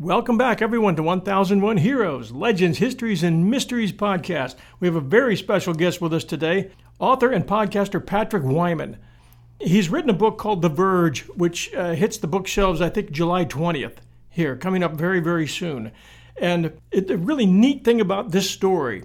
Welcome back, everyone, to 1001 Heroes, Legends, Histories, and Mysteries podcast. We have a very special guest with us today, author and podcaster Patrick Wyman. He's written a book called The Verge, which uh, hits the bookshelves, I think, July 20th, here, coming up very, very soon. And it, the really neat thing about this story,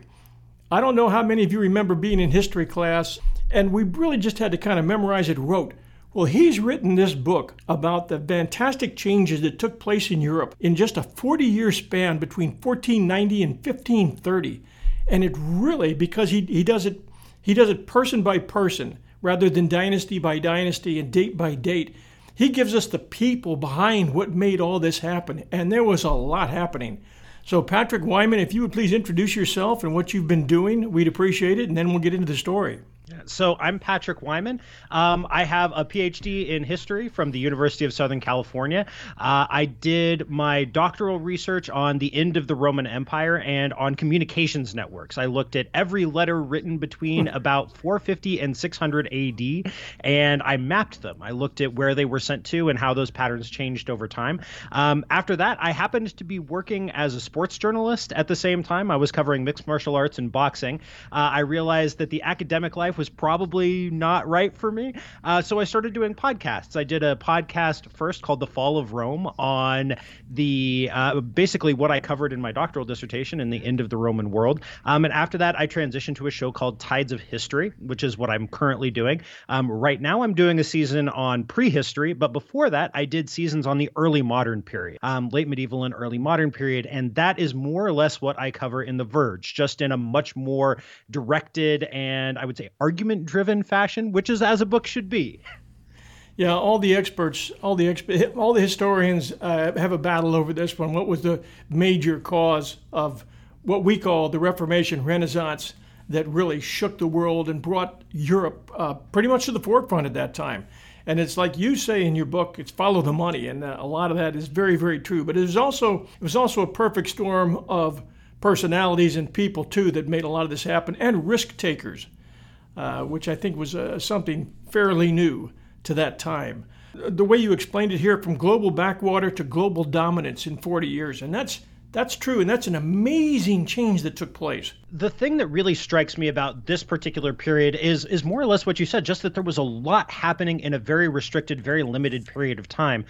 I don't know how many of you remember being in history class, and we really just had to kind of memorize it rote. Well, he's written this book about the fantastic changes that took place in Europe in just a 40 year span between 1490 and 1530. And it really, because he, he does it he does it person by person rather than dynasty by dynasty and date by date. He gives us the people behind what made all this happen. And there was a lot happening. So, Patrick Wyman, if you would please introduce yourself and what you've been doing, we'd appreciate it. And then we'll get into the story. So I'm Patrick Wyman. Um, I have a PhD in history from the University of Southern California. Uh, I did my doctoral research on the end of the Roman Empire and on communications networks. I looked at every letter written between about 450 and 600 AD, and I mapped them. I looked at where they were sent to and how those patterns changed over time. Um, after that, I happened to be working as a sports journalist at the same time. I was covering mixed martial arts and boxing. Uh, I realized that the academic life was probably not right for me. Uh, so I started doing podcasts. I did a podcast first called The Fall of Rome on the uh, basically what I covered in my doctoral dissertation in the end of the Roman world. Um, and after that, I transitioned to a show called Tides of History, which is what I'm currently doing. Um, right now, I'm doing a season on prehistory, but before that, I did seasons on the early modern period, um, late medieval and early modern period. And that is more or less what I cover in The Verge, just in a much more directed and I would say argument driven fashion, which is as a book should be. Yeah, all the experts, all the exp- all the historians uh, have a battle over this one. What was the major cause of what we call the Reformation Renaissance that really shook the world and brought Europe uh, pretty much to the forefront at that time? And it's like you say in your book, it's follow the money, and uh, a lot of that is very, very true. But it was also it was also a perfect storm of personalities and people too that made a lot of this happen, and risk takers. Uh, which I think was uh, something fairly new to that time. The way you explained it here, from global backwater to global dominance in 40 years, and that's that's true, and that's an amazing change that took place. The thing that really strikes me about this particular period is is more or less what you said, just that there was a lot happening in a very restricted, very limited period of time.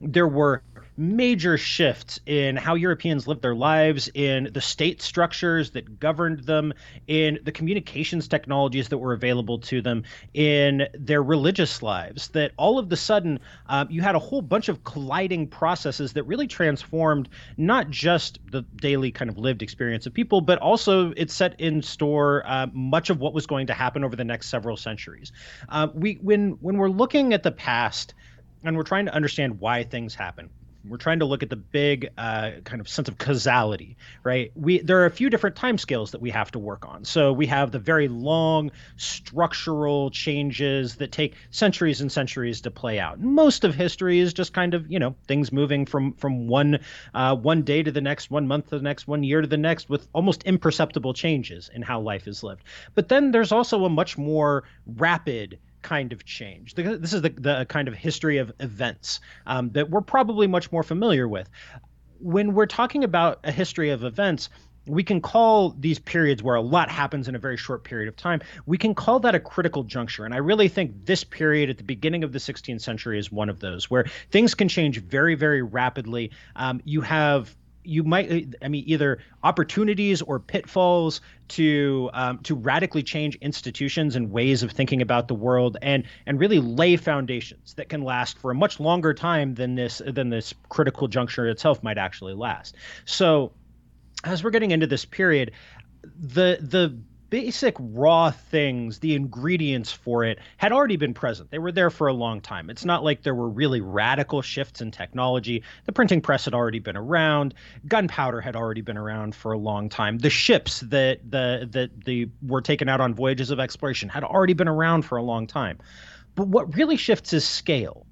There were major shifts in how Europeans lived their lives, in the state structures that governed them, in the communications technologies that were available to them, in their religious lives. That all of the sudden, um, you had a whole bunch of colliding processes that really transformed not just the daily kind of lived experience of people, but also it set in store uh, much of what was going to happen over the next several centuries. Uh, we when when we're looking at the past and we're trying to understand why things happen we're trying to look at the big uh, kind of sense of causality, right? We there are a few different time scales that we have to work on. So we have the very long structural changes that take centuries and centuries to play out. Most of history is just kind of you know things moving from from one uh, one day to the next, one month to the next, one year to the next, with almost imperceptible changes in how life is lived. But then there's also a much more rapid kind of change. This is the, the kind of history of events um, that we're probably much more familiar with. When we're talking about a history of events, we can call these periods where a lot happens in a very short period of time we can call that a critical juncture and i really think this period at the beginning of the 16th century is one of those where things can change very very rapidly um, you have you might i mean either opportunities or pitfalls to um, to radically change institutions and ways of thinking about the world and and really lay foundations that can last for a much longer time than this than this critical juncture itself might actually last. So as we're getting into this period the the basic raw things, the ingredients for it, had already been present. They were there for a long time. It's not like there were really radical shifts in technology. The printing press had already been around. Gunpowder had already been around for a long time. The ships that the that the were taken out on voyages of exploration had already been around for a long time. But what really shifts is scale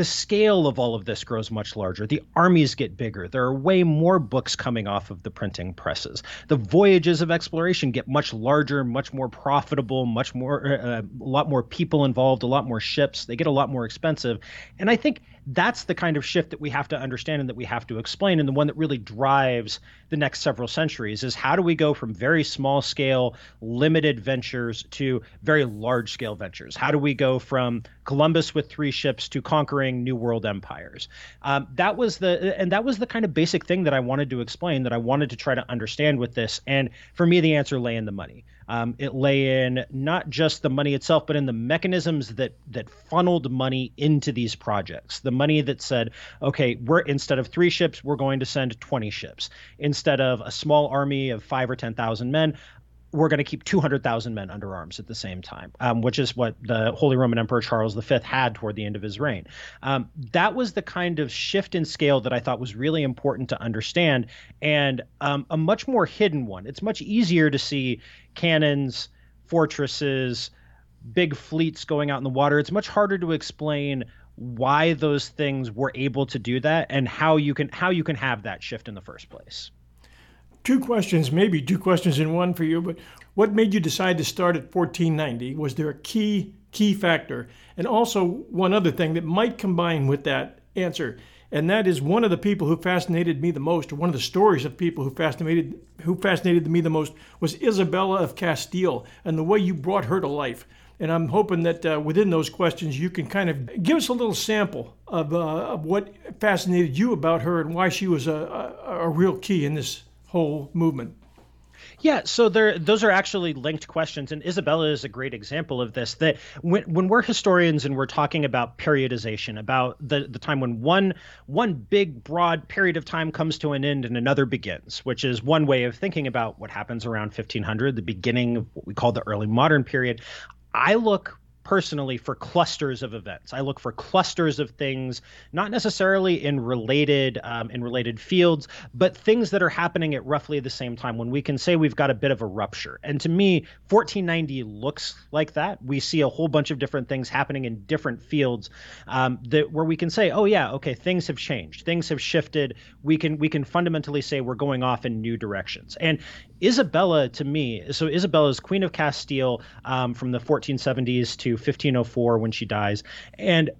the scale of all of this grows much larger. The armies get bigger. There are way more books coming off of the printing presses. The voyages of exploration get much larger, much more profitable, much more uh, uh, a lot more people involved, a lot more ships. They get a lot more expensive. And I think that's the kind of shift that we have to understand and that we have to explain. And the one that really drives the next several centuries is how do we go from very small scale limited ventures to very large scale ventures? How do we go from columbus with three ships to conquering new world empires? Um, that was the and that was the kind of basic thing that i wanted to explain that i wanted to try to understand with this. And for me the answer lay in the money um, it lay in not just the money itself, but in the mechanisms that that funneled money into these projects. The money that said, okay, we're instead of three ships, we're going to send 20 ships. Instead of a small army of five or 10,000 men, we're going to keep 200,000 men under arms at the same time, um, which is what the Holy Roman Emperor Charles V had toward the end of his reign. Um, that was the kind of shift in scale that I thought was really important to understand and um, a much more hidden one. It's much easier to see cannons, fortresses, big fleets going out in the water. It's much harder to explain why those things were able to do that and how you can how you can have that shift in the first place two questions, maybe two questions in one for you, but what made you decide to start at 1490? Was there a key key factor? And also one other thing that might combine with that answer, and that is one of the people who fascinated me the most, or one of the stories of people who fascinated who fascinated me the most was Isabella of Castile and the way you brought her to life. And I'm hoping that uh, within those questions, you can kind of give us a little sample of, uh, of what fascinated you about her and why she was a, a, a real key in this whole movement. Yeah, so there those are actually linked questions and Isabella is a great example of this that when when we're historians and we're talking about periodization about the the time when one one big broad period of time comes to an end and another begins, which is one way of thinking about what happens around 1500, the beginning of what we call the early modern period. I look personally for clusters of events. I look for clusters of things, not necessarily in related um, in related fields, but things that are happening at roughly the same time. When we can say we've got a bit of a rupture, and to me, 1490 looks like that. We see a whole bunch of different things happening in different fields um, that where we can say, oh yeah, okay, things have changed, things have shifted. We can we can fundamentally say we're going off in new directions. And Isabella, to me, so Isabella is Queen of Castile um, from the 1470s to 1504 when she dies. And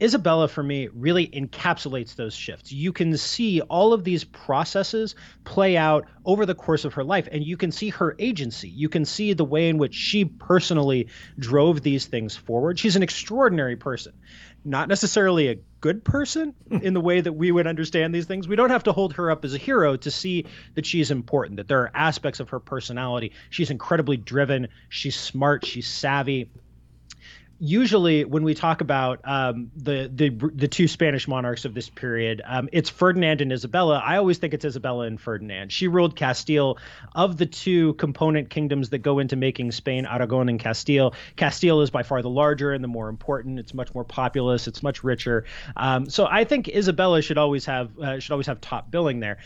Isabella, for me, really encapsulates those shifts. You can see all of these processes play out over the course of her life, and you can see her agency. You can see the way in which she personally drove these things forward. She's an extraordinary person, not necessarily a good person hmm. in the way that we would understand these things. We don't have to hold her up as a hero to see that she's important, that there are aspects of her personality. She's incredibly driven, she's smart, she's savvy usually when we talk about um, the the the two Spanish monarchs of this period, um, it's Ferdinand and Isabella. I always think it's Isabella and Ferdinand. She ruled Castile. Of the two component kingdoms that go into making Spain, Aragon and Castile, Castile is by far the larger and the more important. It's much more populous. It's much richer. Um, so I think Isabella should always have uh, should always have top billing there.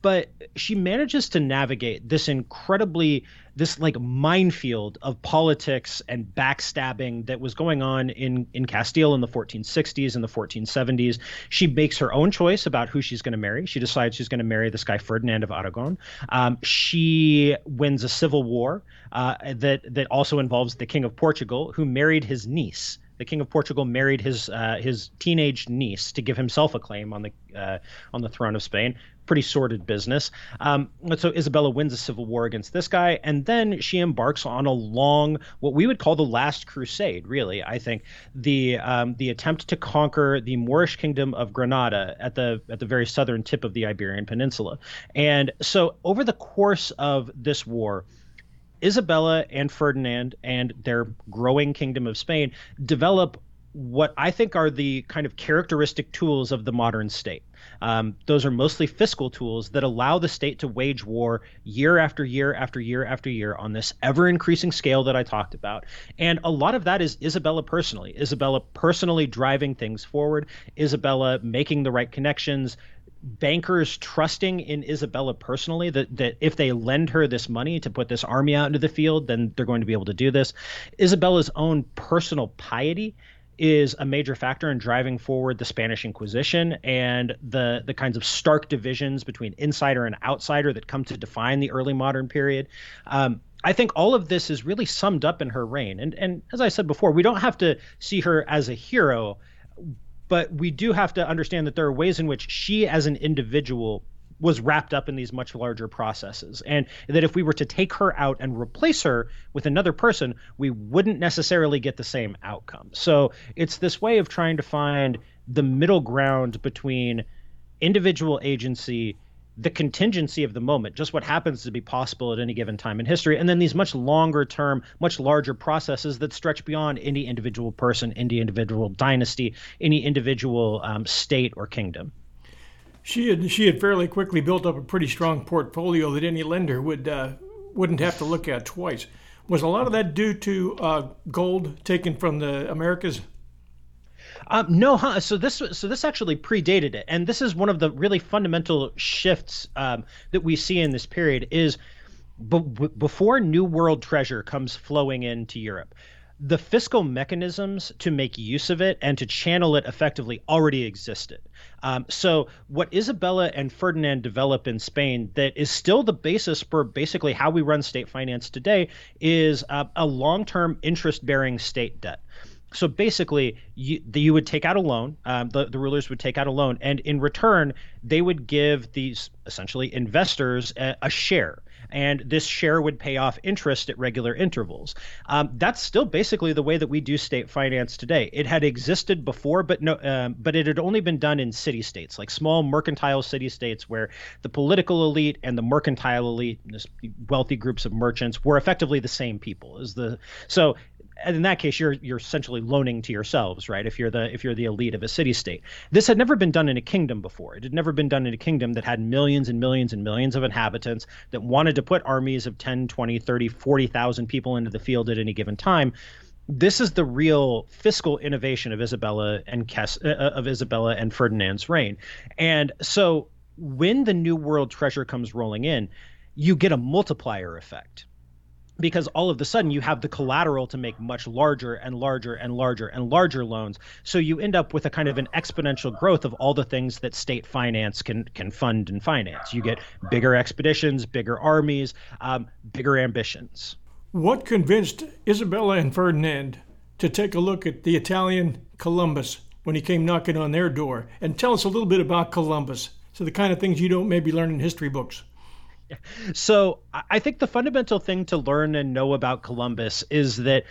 But she manages to navigate this incredibly this like minefield of politics and backstabbing that was going on in in Castile in the 1460s and the 1470s. She makes her own choice about who she's going to marry. She decides she's going to marry this guy Ferdinand of Aragon. Um, she wins a civil war uh, that that also involves the King of Portugal, who married his niece the King of Portugal married his uh, his teenage niece to give himself a claim on the uh, on the throne of Spain. Pretty sordid business. Um, so Isabella wins a civil war against this guy, and then she embarks on a long, what we would call the last crusade. Really, I think the um, the attempt to conquer the Moorish kingdom of Granada at the at the very southern tip of the Iberian Peninsula. And so over the course of this war Isabella and Ferdinand and their growing kingdom of Spain develop what I think are the kind of characteristic tools of the modern state. Um, those are mostly fiscal tools that allow the state to wage war year after year after year after year on this ever increasing scale that I talked about. And a lot of that is Isabella personally. Isabella personally driving things forward, Isabella making the right connections, bankers trusting in Isabella personally that that if they lend her this money to put this army out into the field, then they're going to be able to do this. Isabella's own personal piety is a major factor in driving forward the Spanish Inquisition and the the kinds of stark divisions between insider and outsider that come to define the early modern period. Um, I think all of this is really summed up in her reign. And and as I said before, we don't have to see her as a hero but we do have to understand that there are ways in which she as an individual was wrapped up in these much larger processes. And that if we were to take her out and replace her with another person we wouldn't necessarily get the same outcome. So it's this way of trying to find the middle ground between individual agency the contingency of the moment, just what happens to be possible at any given time in history, and then these much longer term, much larger processes that stretch beyond any individual person, any individual dynasty, any individual um, state or kingdom. She had she had fairly quickly built up a pretty strong portfolio that any lender would uh, wouldn't have to look at twice. Was a lot of that due to uh, gold taken from the Americas? Um, no, huh? So this so this actually predated it, and this is one of the really fundamental shifts um, that we see in this period. Is b- before New World treasure comes flowing into Europe, the fiscal mechanisms to make use of it and to channel it effectively already existed. Um, so, what Isabella and Ferdinand develop in Spain that is still the basis for basically how we run state finance today is uh, a long term interest bearing state debt so basically, you, the, you would take out a loan. Um, the, the rulers would take out a loan, and in return, they would give these essentially investors a, a share and this share would pay off interest at regular intervals. Um, that's still basically the way that we do state finance today. It had existed before, but no, um, but it had only been done in city states, like small mercantile city states, where the political elite and the mercantile elite, wealthy groups of merchants, were effectively the same people. As the so and in that case you're you're essentially loaning to yourselves right? If you're the if you're the elite of a city state. This had never been done in a kingdom before. It had never been done in a kingdom that had millions and millions and millions of inhabitants that wanted to put armies of 10 20 30 40,000 people into the field at any given time. This is the real fiscal innovation of Isabella and Kes- uh, of Isabella and Ferdinand's reign. And so when the new world treasure comes rolling in you get a multiplier effect because all of a sudden you have the collateral to make much larger and larger and larger and larger loans. So you end up with a kind of an exponential growth of all the things that state finance can can fund and finance. You get bigger expeditions, bigger armies, um, bigger ambitions. What convinced Isabella and Ferdinand to take a look at the Italian Columbus when he came knocking on their door? And tell us a little bit about Columbus. So the kind of things you don't maybe learn in history books. So I think the fundamental thing to learn and know about Columbus is that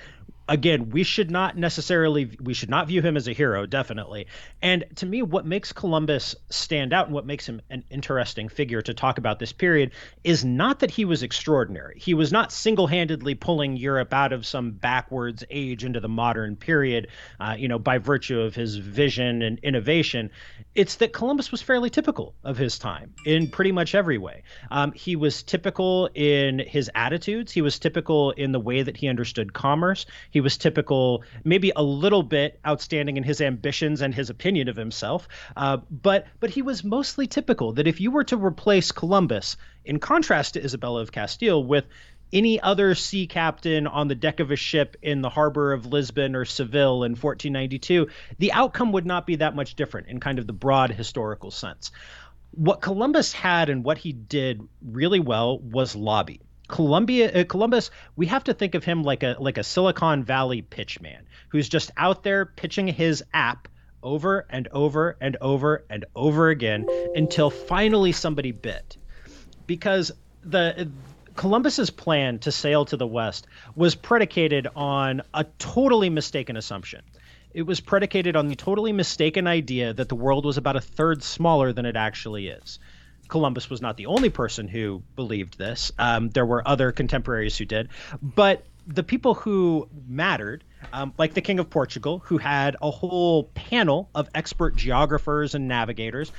again, we should not necessarily we should not view him as a hero, definitely. And to me, what makes Columbus stand out and what makes him an interesting figure to talk about this period is not that he was extraordinary. He was not single-handedly pulling Europe out of some backwards age into the modern period, uh, you know, by virtue of his vision and innovation. It's that Columbus was fairly typical of his time in pretty much every way. Um, he was typical in his attitudes. He was typical in the way that he understood commerce. He was typical, maybe a little bit outstanding in his ambitions and his opinion of himself. Uh, but but he was mostly typical that if you were to replace Columbus, in contrast to Isabella of Castile, with any other sea captain on the deck of a ship in the harbor of Lisbon or Seville in 1492, the outcome would not be that much different in kind of the broad historical sense. What Columbus had and what he did really well was lobby Columbia, uh, Columbus, we have to think of him like a like a Silicon Valley pitchman who's just out there pitching his app over and over and over and over again until finally somebody bit. Because the Columbus's plan to sail to the west was predicated on a totally mistaken assumption. It was predicated on the totally mistaken idea that the world was about a third smaller than it actually is. Columbus was not the only person who believed this. Um, there were other contemporaries who did, but the people who mattered, um, like the King of Portugal, who had a whole panel of expert geographers and navigators,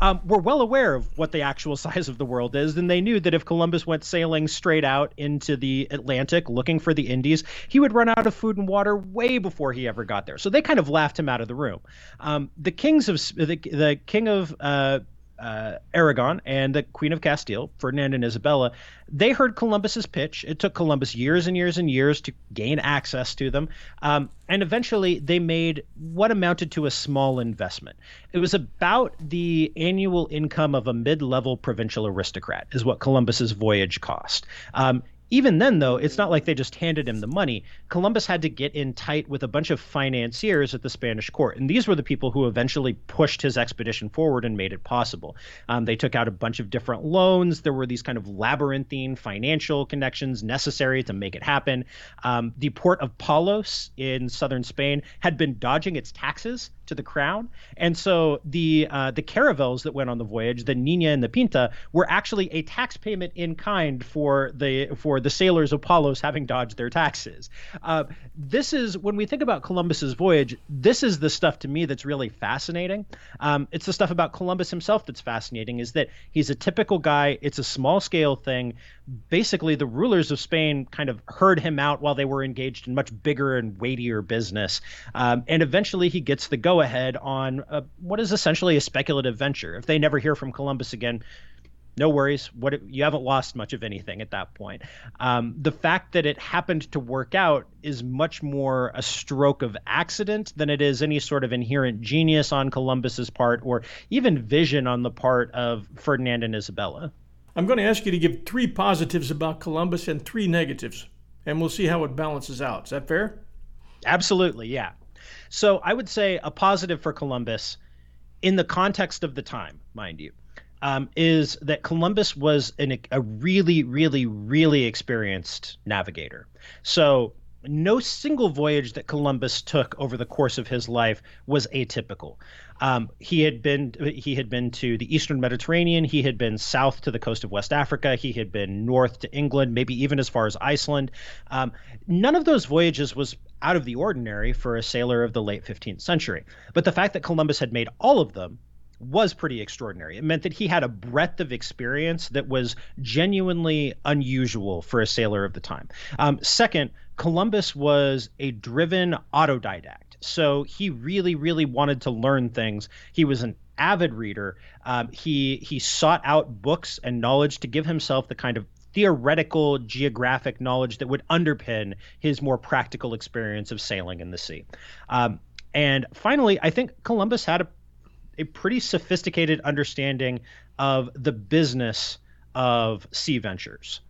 um, were well aware of what the actual size of the world is, and they knew that if Columbus went sailing straight out into the Atlantic looking for the Indies, he would run out of food and water way before he ever got there. So they kind of laughed him out of the room. Um, the kings of the, the king of uh, uh, Aragon and the Queen of Castile, Ferdinand and Isabella, they heard Columbus's pitch. It took Columbus years and years and years to gain access to them. Um, and eventually they made what amounted to a small investment. It was about the annual income of a mid level provincial aristocrat, is what Columbus's voyage cost. Um, even then, though, it's not like they just handed him the money. Columbus had to get in tight with a bunch of financiers at the Spanish court. And these were the people who eventually pushed his expedition forward and made it possible. Um, they took out a bunch of different loans. There were these kind of labyrinthine financial connections necessary to make it happen. Um, the port of Palos in southern Spain had been dodging its taxes to the crown. And so the uh, the caravels that went on the voyage, the Nina and the Pinta, were actually a tax payment in kind for the for the sailors of Palos having dodged their taxes. Uh, this is when we think about Columbus's voyage. This is the stuff to me that's really fascinating. Um, it's the stuff about Columbus himself that's fascinating. Is that he's a typical guy. It's a small scale thing. Basically, the rulers of Spain kind of heard him out while they were engaged in much bigger and weightier business, um, and eventually he gets the go ahead on a, what is essentially a speculative venture. If they never hear from Columbus again, no worries. What you haven't lost much of anything at that point. Um, the fact that it happened to work out is much more a stroke of accident than it is any sort of inherent genius on Columbus's part or even vision on the part of Ferdinand and Isabella. I'm going to ask you to give three positives about Columbus and three negatives, and we'll see how it balances out. Is that fair? Absolutely, yeah. So I would say a positive for Columbus in the context of the time, mind you, um, is that Columbus was an, a really, really, really experienced navigator. So no single voyage that Columbus took over the course of his life was atypical. Um, he had been he had been to the eastern Mediterranean. He had been south to the coast of West Africa. He had been north to England, maybe even as far as Iceland. Um, none of those voyages was out of the ordinary for a sailor of the late 15th century. But the fact that Columbus had made all of them was pretty extraordinary. It meant that he had a breadth of experience that was genuinely unusual for a sailor of the time. Um, second, Columbus was a driven autodidact. So he really, really wanted to learn things. He was an avid reader. Um, he he sought out books and knowledge to give himself the kind of theoretical geographic knowledge that would underpin his more practical experience of sailing in the sea. Um, and finally, I think Columbus had a a pretty sophisticated understanding of the business of sea ventures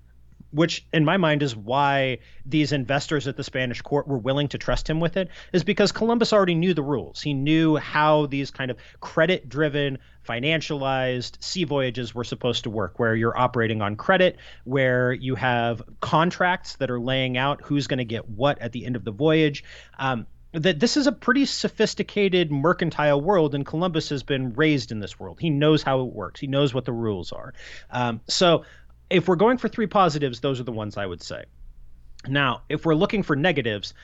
which in my mind is why these investors at the Spanish court were willing to trust him with it, is because Columbus already knew the rules. He knew how these kind of credit driven, financialized sea voyages were supposed to work, where you're operating on credit, where you have contracts that are laying out who's going to get what at the end of the voyage. Um, that this is a pretty sophisticated mercantile world, and Columbus has been raised in this world. He knows how it works. He knows what the rules are. Um, so, if we're going for three positives, those are the ones I would say. Now, if we're looking for negatives,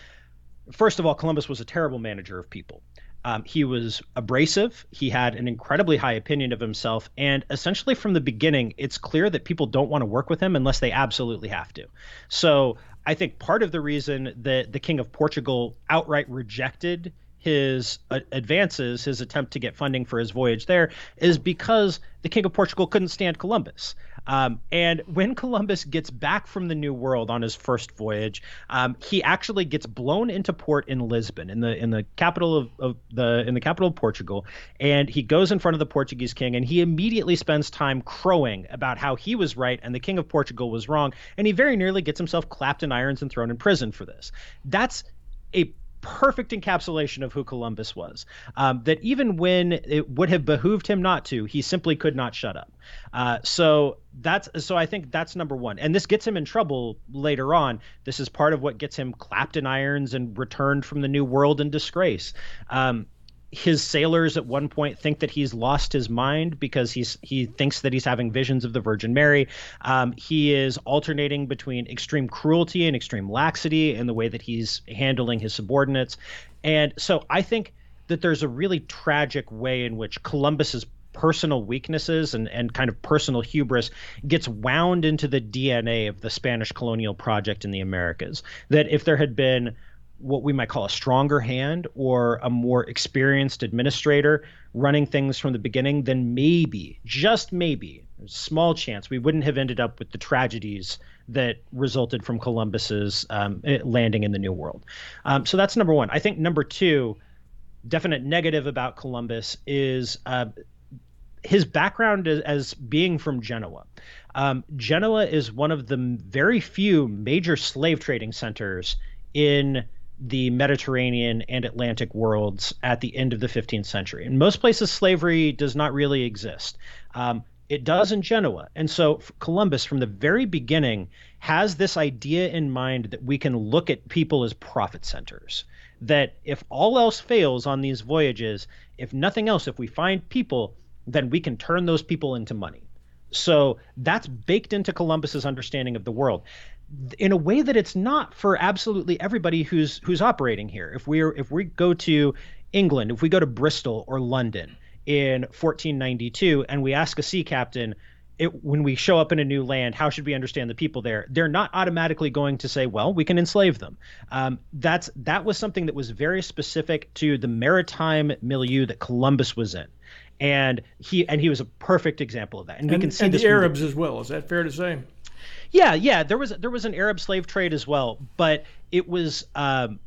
first of all, Columbus was a terrible manager of people. Um, he was abrasive. He had an incredibly high opinion of himself. And essentially, from the beginning, it's clear that people don't want to work with him unless they absolutely have to. So I think part of the reason that the King of Portugal outright rejected his uh, advances, his attempt to get funding for his voyage there, is because the King of Portugal couldn't stand Columbus. Um, and when Columbus gets back from the New World on his first voyage, um, he actually gets blown into port in Lisbon, in the in the capital of, of the in the capital of Portugal, and he goes in front of the Portuguese king, and he immediately spends time crowing about how he was right and the king of Portugal was wrong, and he very nearly gets himself clapped in irons and thrown in prison for this. That's a perfect encapsulation of who Columbus was. Um, that even when it would have behooved him not to, he simply could not shut up. Uh, so that's so I think that's number one, and this gets him in trouble later on. This is part of what gets him clapped in irons and returned from the New World in disgrace. Um, his sailors at one point think that he's lost his mind because he's he thinks that he's having visions of the Virgin Mary. Um, he is alternating between extreme cruelty and extreme laxity in the way that he's handling his subordinates, and so I think that there's a really tragic way in which Columbus's personal weaknesses and, and kind of personal hubris gets wound into the DNA of the Spanish colonial project in the Americas. That if there had been what we might call a stronger hand or a more experienced administrator running things from the beginning, then maybe, just maybe, small chance we wouldn't have ended up with the tragedies that resulted from Columbus's um, landing in the New World. Um, so that's number one. I think number two, definite negative about Columbus is uh, his background as, as, being from Genoa. Um, Genoa is one of the very few major slave trading centers in the Mediterranean and Atlantic worlds at the end of the 15th century. In most places, slavery does not really exist. Um, it does in Genoa. And so Columbus, from the very beginning, has this idea in mind that we can look at people as profit centers. That if all else fails on these voyages, if nothing else, if we find people, then we can turn those people into money. So that's baked into Columbus's understanding of the world in a way that it's not for absolutely everybody who's who's operating here. If we're if we go to England, if we go to Bristol or London in 1492 and we ask a sea captain it, when we show up in a new land, how should we understand the people there? They're not automatically going to say, "Well, we can enslave them." Um, that's that was something that was very specific to the maritime milieu that Columbus was in, and he and he was a perfect example of that. And, and we can see and the Arabs the, as well. Is that fair to say? Yeah, yeah. There was there was an Arab slave trade as well, but it was um,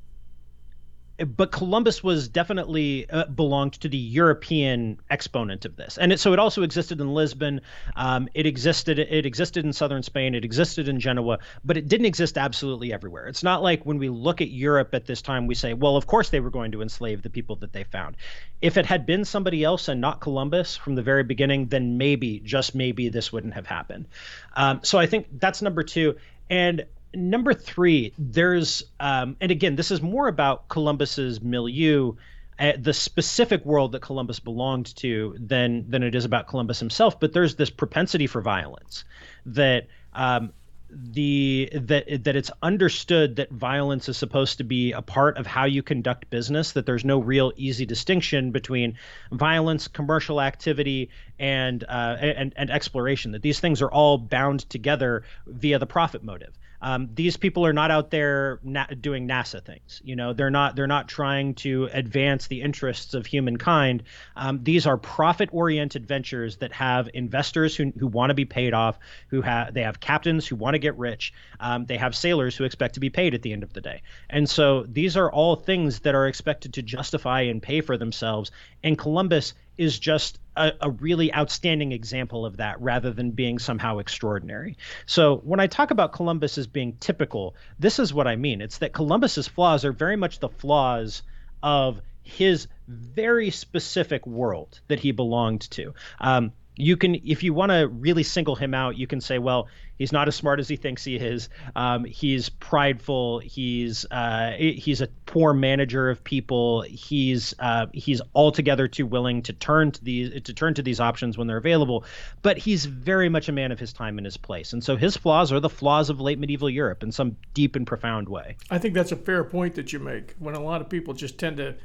but Columbus was definitely uh, belonged to the European exponent of this, and it, so it also existed in Lisbon. Um, it existed it existed in southern Spain. It existed in Genoa, but it didn't exist absolutely everywhere. It's not like when we look at Europe at this time, we say, well, of course they were going to enslave the people that they found. If it had been somebody else and not Columbus from the very beginning, then maybe, just maybe, this wouldn't have happened. Um, so I think that's number two. And number three, there's, um, and again, this is more about Columbus's milieu, uh, the specific world that Columbus belonged to, than than it is about Columbus himself. But there's this propensity for violence that um, the that that it's understood that violence is supposed to be a part of how you conduct business that there's no real easy distinction between violence commercial activity and uh, and and exploration that these things are all bound together via the profit motive um, these people are not out there na- doing NASA things. You know, they're not they're not trying to advance the interests of humankind. Um, these are profit-oriented ventures that have investors who, who want to be paid off, who have they have captains who want to get rich, um, they have sailors who expect to be paid at the end of the day. And so these are all things that are expected to justify and pay for themselves. And Columbus is just a, a, really outstanding example of that rather than being somehow extraordinary. So when I talk about Columbus as being typical, this is what I mean. It's that Columbus's flaws are very much the flaws of his very specific world that he belonged to. Um, you can if you want to really single him out you can say well he's not as smart as he thinks he is. Um, he's prideful. He's uh, he's a poor manager of people. He's uh, he's altogether too willing to turn to these to turn to these options when they're available. But he's very much a man of his time and his place. And so his flaws are the flaws of late medieval Europe in some deep and profound way. I think that's a fair point that you make when a lot of people just tend to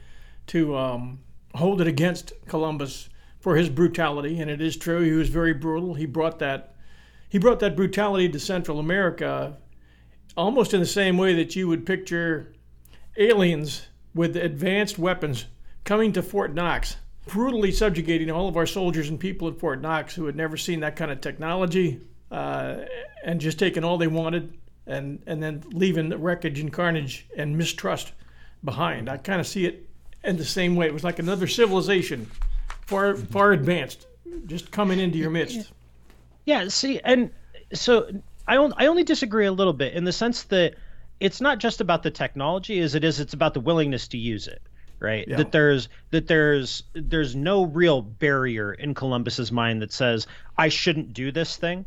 to um, hold it against Columbus for his brutality, and it is true he was very brutal. He brought that he brought that brutality to Central America almost in the same way that you would picture aliens with advanced weapons coming to Fort Knox, brutally subjugating all of our soldiers and people at Fort Knox who had never seen that kind of technology, uh, and just taking all they wanted and and then leaving the wreckage and carnage and mistrust behind. I kind of see it in the same way. It was like another civilization, far far advanced, just coming into your midst. Yeah. See, and so I only I only disagree a little bit in the sense that it's not just about the technology as it is it's about the willingness to use it right yeah. that there's that there's there's no real barrier in columbus's mind that says i shouldn't do this thing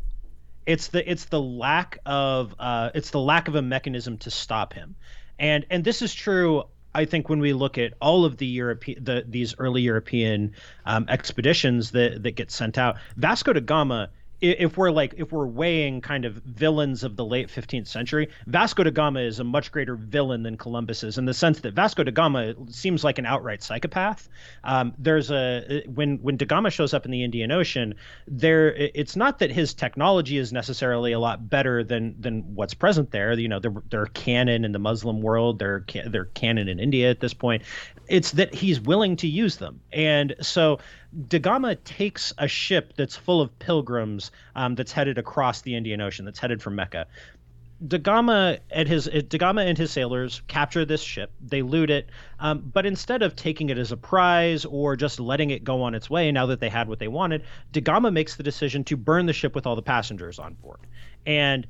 it's the it's the lack of uh, it's the lack of a mechanism to stop him, and and this is true. I think when we look at all of the European the these early European um, expeditions that that get sent out, Vasco da Gama if we're like if we're weighing kind of villains of the late 15th century vasco da gama is a much greater villain than columbus is in the sense that vasco da gama seems like an outright psychopath. Um, there's a when when da gama shows up in the indian ocean there it's not that his technology is necessarily a lot better than than what's present there. You know they're, they're cannon in the muslim world. They're they're cannon in india at this point. It's that he's willing to use them. And so Da Gama takes a ship that's full of pilgrims um, that's headed across the Indian Ocean, that's headed from Mecca. Da Gama and his Da Gama and his sailors capture this ship. They loot it, um, but instead of taking it as a prize or just letting it go on its way, now that they had what they wanted, Da Gama makes the decision to burn the ship with all the passengers on board. And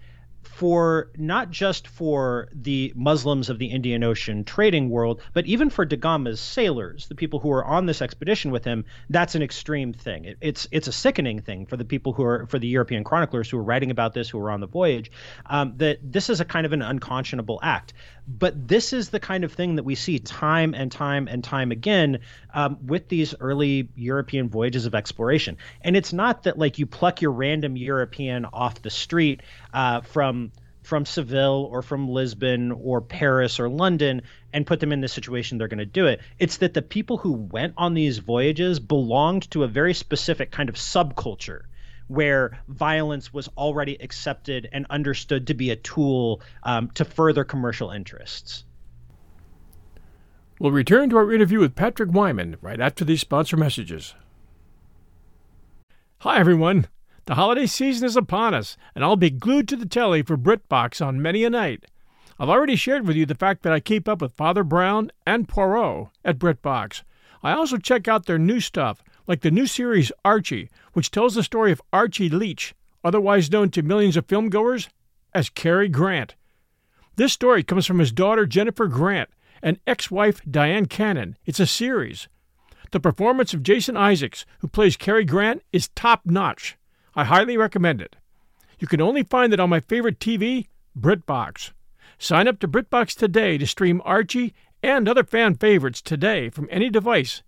for not just for the Muslims of the Indian Ocean trading world, but even for Da Gama's sailors, the people who are on this expedition with him, that's an extreme thing. It, it's it's a sickening thing for the people who are for the European chroniclers who are writing about this, who are on the voyage, um, that this is a kind of an unconscionable act. But this is the kind of thing that we see time and time and time again um, with these early European voyages of exploration. And it's not that like you pluck your random European off the street uh, from from Seville or from Lisbon or Paris or London and put them in the situation they're going to do it. It's that the people who went on these voyages belonged to a very specific kind of subculture where violence was already accepted and understood to be a tool um, to further commercial interests. We'll return to our interview with Patrick Wyman right after these sponsor messages. Hi, everyone. The holiday season is upon us, and I'll be glued to the telly for BritBox on many a night. I've already shared with you the fact that I keep up with Father Brown and Poirot at BritBox. I also check out their new stuff, like the new series Archie, which tells the story of Archie Leach, otherwise known to millions of filmgoers as Cary Grant. This story comes from his daughter Jennifer Grant and ex wife Dyan Cannon. It's a series. The performance of Jason Isaacs, who plays Cary Grant, is top notch. I highly recommend it. You can only find it on my favorite TV, BritBox. Sign up to BritBox today to stream Archie and other fan favorites today from any device.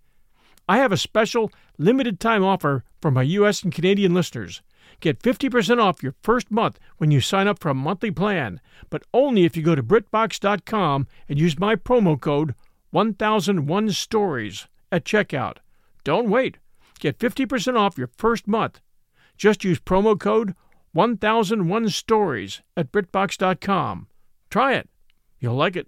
I have a special limited time offer for my US and Canadian listeners. Get 50% off your first month when you sign up for a monthly plan, but only if you go to BritBox.com and use my promo code 1001 Stories at checkout. Don't wait. Get 50% off your first month just use promo code 1001 Stories at BritBox.com. Try it. You'll like it.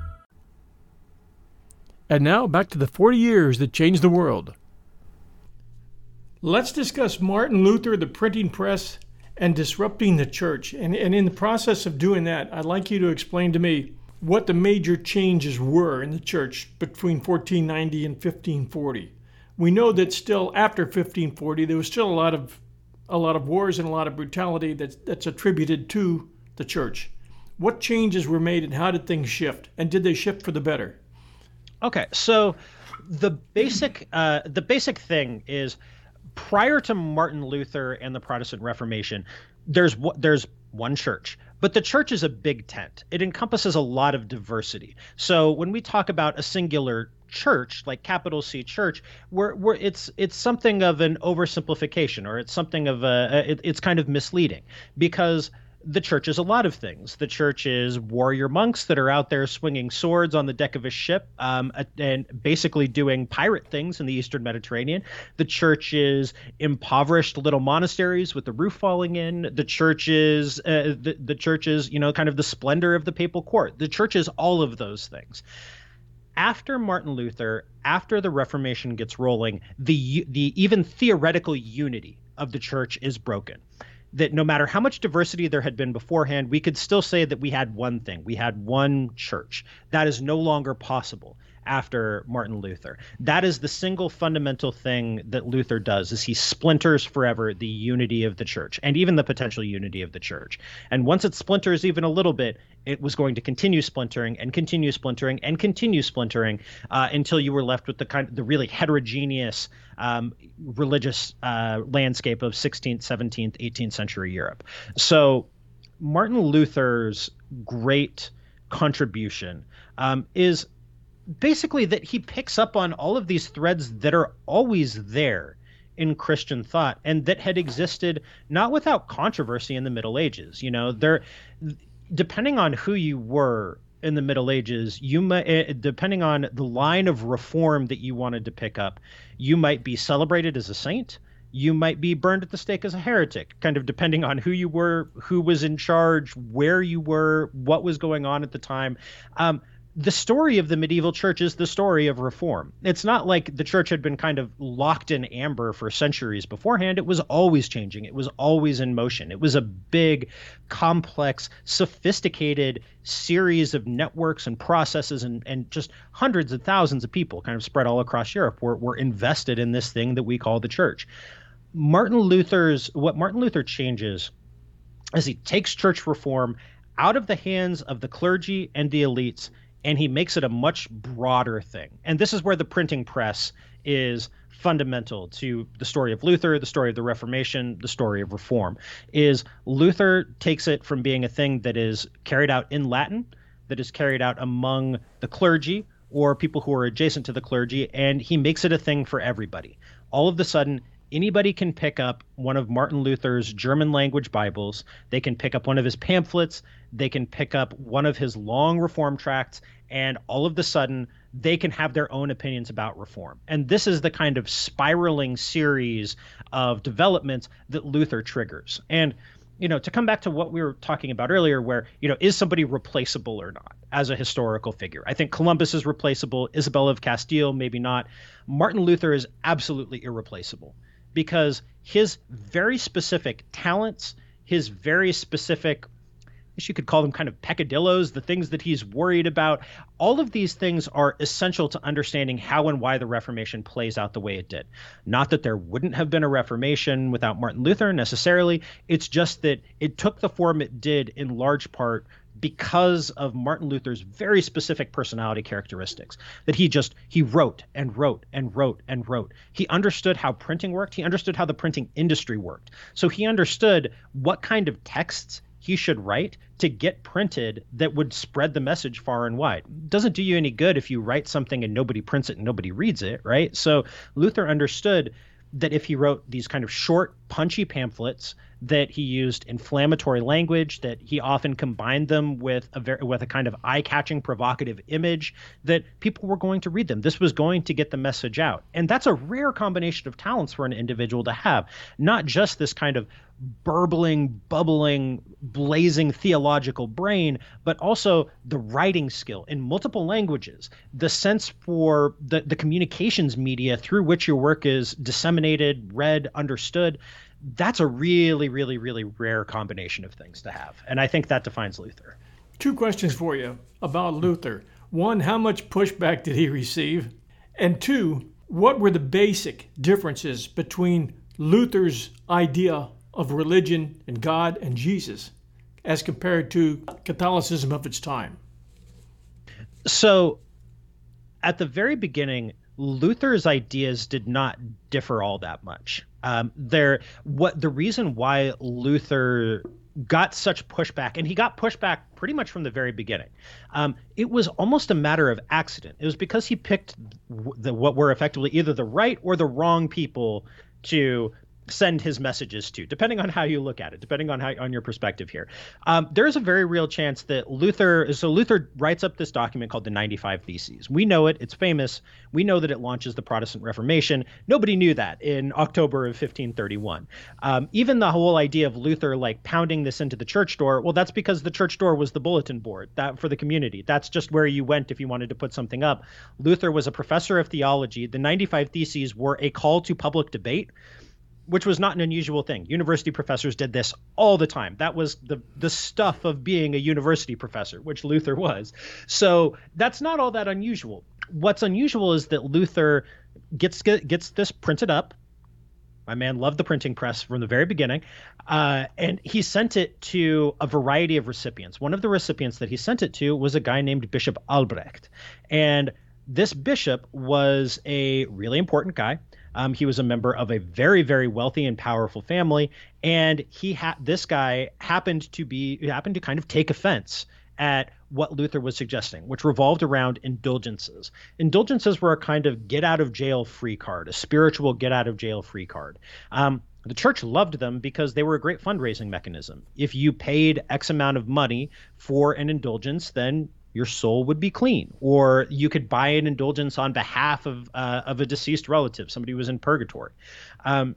And now back to the 40 years that changed the world. Let's discuss Martin Luther, the printing press, and disrupting the church. And, and in the process of doing that, I'd like you to explain to me what the major changes were in the church between 1490 and 1540 we know that still after 1540 there was still a lot of a lot of wars and a lot of brutality that's that's attributed to the church. What changes were made and how did things shift? And did they shift for the better? Okay, so the basic uh, the basic thing is prior to Martin Luther and the Protestant Reformation, there's there's one church. But the church is a big tent. It encompasses a lot of diversity. So when we talk about a singular church, like capital C church, where, where it's it's something of an oversimplification or it's something of a it, it's kind of misleading because the church is a lot of things. The church is warrior monks that are out there swinging swords on the deck of a ship um, and basically doing pirate things in the Eastern Mediterranean. The church is impoverished little monasteries with the roof falling in. The church is uh, the, the church is you know kind of the splendor of the papal court. The church is all of those things. After Martin Luther, after the Reformation gets rolling, the the even theoretical unity of the church is broken that no matter how much diversity there had been beforehand, we could still say that we had one thing. We had one church. That is no longer possible after Martin Luther. That is the single fundamental thing that Luther does is he splinters forever the unity of the church and even the potential unity of the church. And once it splinters even a little bit, it was going to continue splintering and continue splintering and continue splintering uh, until you were left with the kind of the really heterogeneous um, religious uh, landscape of 16th, 17th, 18th century Europe. So Martin Luther's great contribution um, is basically that he picks up on all of these threads that are always there in Christian thought and that had existed not without controversy in the Middle Ages. You know, there depending on who you were in the Middle Ages, you might, eh, depending on the line of reform that you wanted to pick up, you might be celebrated as a saint. You might be burned at the stake as a heretic, kind of depending on who you were, who was in charge, where you were, what was going on at the time. Um, the story of the medieval church is the story of reform. It's not like the church had been kind of locked in amber for centuries beforehand. It was always changing, it was always in motion. It was a big, complex, sophisticated series of networks and processes, and, and just hundreds of thousands of people kind of spread all across Europe were, were invested in this thing that we call the church. Martin Luther's, what Martin Luther changes is he takes church reform out of the hands of the clergy and the elites and he makes it a much broader thing. And this is where the printing press is fundamental to the story of Luther, the story of the Reformation, the story of reform. Is Luther takes it from being a thing that is carried out in Latin, that is carried out among the clergy or people who are adjacent to the clergy, and he makes it a thing for everybody. All of a sudden, anybody can pick up one of Martin Luther's German language Bibles. They can pick up one of his pamphlets. They can pick up one of his long reform tracts. And all of a sudden, they can have their own opinions about reform. And this is the kind of spiraling series of developments that Luther triggers. And you know, to come back to what we were talking about earlier, where, you know, is somebody replaceable or not as a historical figure? I think Columbus is replaceable, Isabella of Castile, maybe not. Martin Luther is absolutely irreplaceable because his very specific talents, his very specific I guess you could call them kind of peccadillos, the things that he's worried about. All of these things are essential to understanding how and why the Reformation plays out the way it did. Not that there wouldn't have been a Reformation without Martin Luther necessarily. It's just that it took the form it did in large part because of Martin Luther's very specific personality characteristics that he just he wrote and wrote and wrote and wrote. He understood how printing worked, he understood how the printing industry worked. So he understood what kind of texts he should write to get printed that would spread the message far and wide. Doesn't do you any good if you write something and nobody prints it and nobody reads it, right? So Luther understood that if he wrote these kind of short, punchy pamphlets that he used inflammatory language, that he often combined them with a with a kind of eye-catching, provocative image that people were going to read them. This was going to get the message out, and that's a rare combination of talents for an individual to have. Not just this kind of burbling, bubbling, blazing theological brain, but also the writing skill in multiple languages, the sense for the, the communications media through which your work is disseminated, read, understood that's a really, really, really rare combination of things to have. And I think that defines Luther. Two questions for you about Luther. One, how much pushback did he receive? And two, what were the basic differences between Luther's idea of religion and God and Jesus as compared to Catholicism of its time? So, at the very beginning, Luther's ideas did not differ all that much Um, there, what the reason why Luther got such pushback, and he got pushback pretty much from the very beginning. Um, it was almost a matter of accident. It was because he picked the, what were effectively either the right or the wrong people to send his messages to, depending on how you look at it, depending on how on your perspective here. Um, there's a very real chance that Luther. So Luther writes up this document called the 95 Theses. We know it; it's famous. We know that it launches the Protestant Reformation. Nobody knew that in October of 1531. Um, even the whole idea of Luther like pounding this into the church door. Well, that's because the church door was the bulletin board that for the community. That's just where you went if you wanted to put something up. Luther was a professor of theology. The 95 Theses were a call to public debate which was not an unusual thing. University professors did this all the time. That was the the stuff of being a university professor, which Luther was. So that's not all that unusual. What's unusual is that Luther gets gets this printed up. My man loved the printing press from the very beginning, uh, and he sent it to a variety of recipients. One of the recipients that he sent it to was a guy named Bishop Albrecht, and this bishop was a really important guy. Um, he was a member of a very, very wealthy and powerful family, and he had this guy happened to be happened to kind of take offense at what Luther was suggesting, which revolved around indulgences. Indulgences were a kind of get out of jail free card, a spiritual get out of jail free card. Um, the church loved them because they were a great fundraising mechanism. If you paid X amount of money for an indulgence, then your soul would be clean. Or you could buy an indulgence on behalf of uh, of a deceased relative somebody who was in purgatory. Um,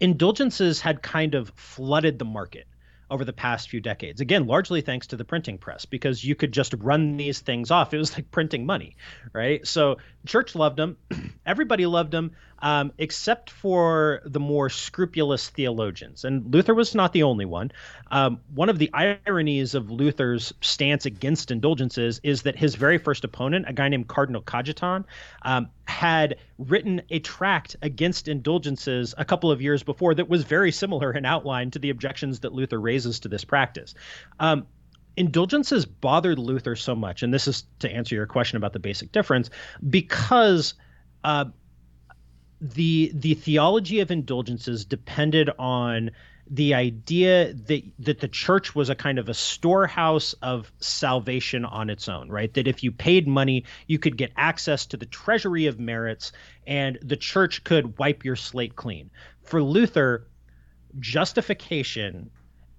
indulgences had kind of flooded the market over the past few decades. Again largely thanks to the printing press because you could just run these things off. It was like printing money right? So church loved them everybody loved them um, except for the more scrupulous theologians. And Luther was not the only one. Um, one of the ironies of Luther's stance against indulgences is that his very first opponent, a guy named Cardinal Cajetan, um, had written a tract against indulgences a couple of years before that was very similar in outline to the objections that Luther raises to this practice. Um, indulgences bothered Luther so much, and this is to answer your question about the basic difference, because uh, the the theology of indulgences depended on the idea that that the church was a kind of a storehouse of salvation on its own, right? That if you paid money, you could get access to the treasury of merits and the church could wipe your slate clean. For Luther, justification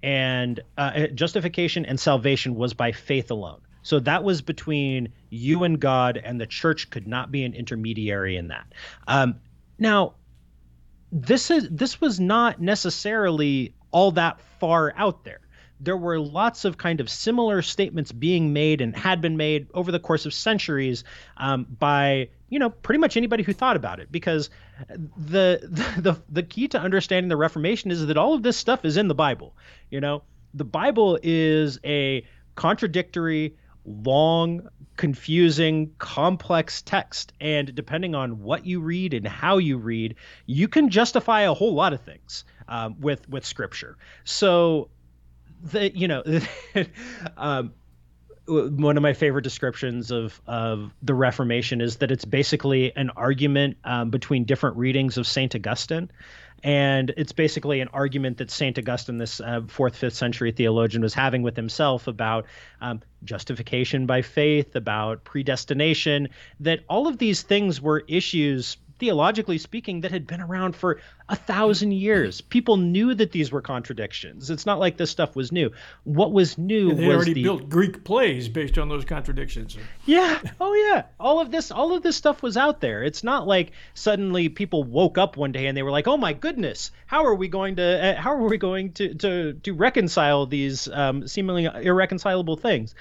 and uh, justification and salvation was by faith alone. So that was between you and God, and the church could not be an intermediary in that. Um, now, this is this was not necessarily all that far out there. There were lots of kind of similar statements being made and had been made over the course of centuries um, by you know pretty much anybody who thought about it because the, the the key to understanding the Reformation is that all of this stuff is in the Bible. You know, the Bible is a contradictory long, confusing, complex text. And depending on what you read and how you read, you can justify a whole lot of things um, with with scripture. So, the you know, um, one of my favorite descriptions of of the Reformation is that it's basically an argument um, between different readings of Saint Augustine and it's basically an argument that Saint Augustine, this uh, fourth, fifth century theologian, was having with himself about um, justification by faith, about predestination. That all of these things were issues theologically speaking, that had been around for a thousand years. People knew that these were contradictions. It's not like this stuff was new. What was new and they was already the, built Greek plays based on those contradictions. Yeah. Oh yeah. All of this all of this stuff was out there. It's not like suddenly people woke up one day and they were like, "Oh my goodness, how are we going to uh, how are we going to to to reconcile these um, seemingly irreconcilable things?"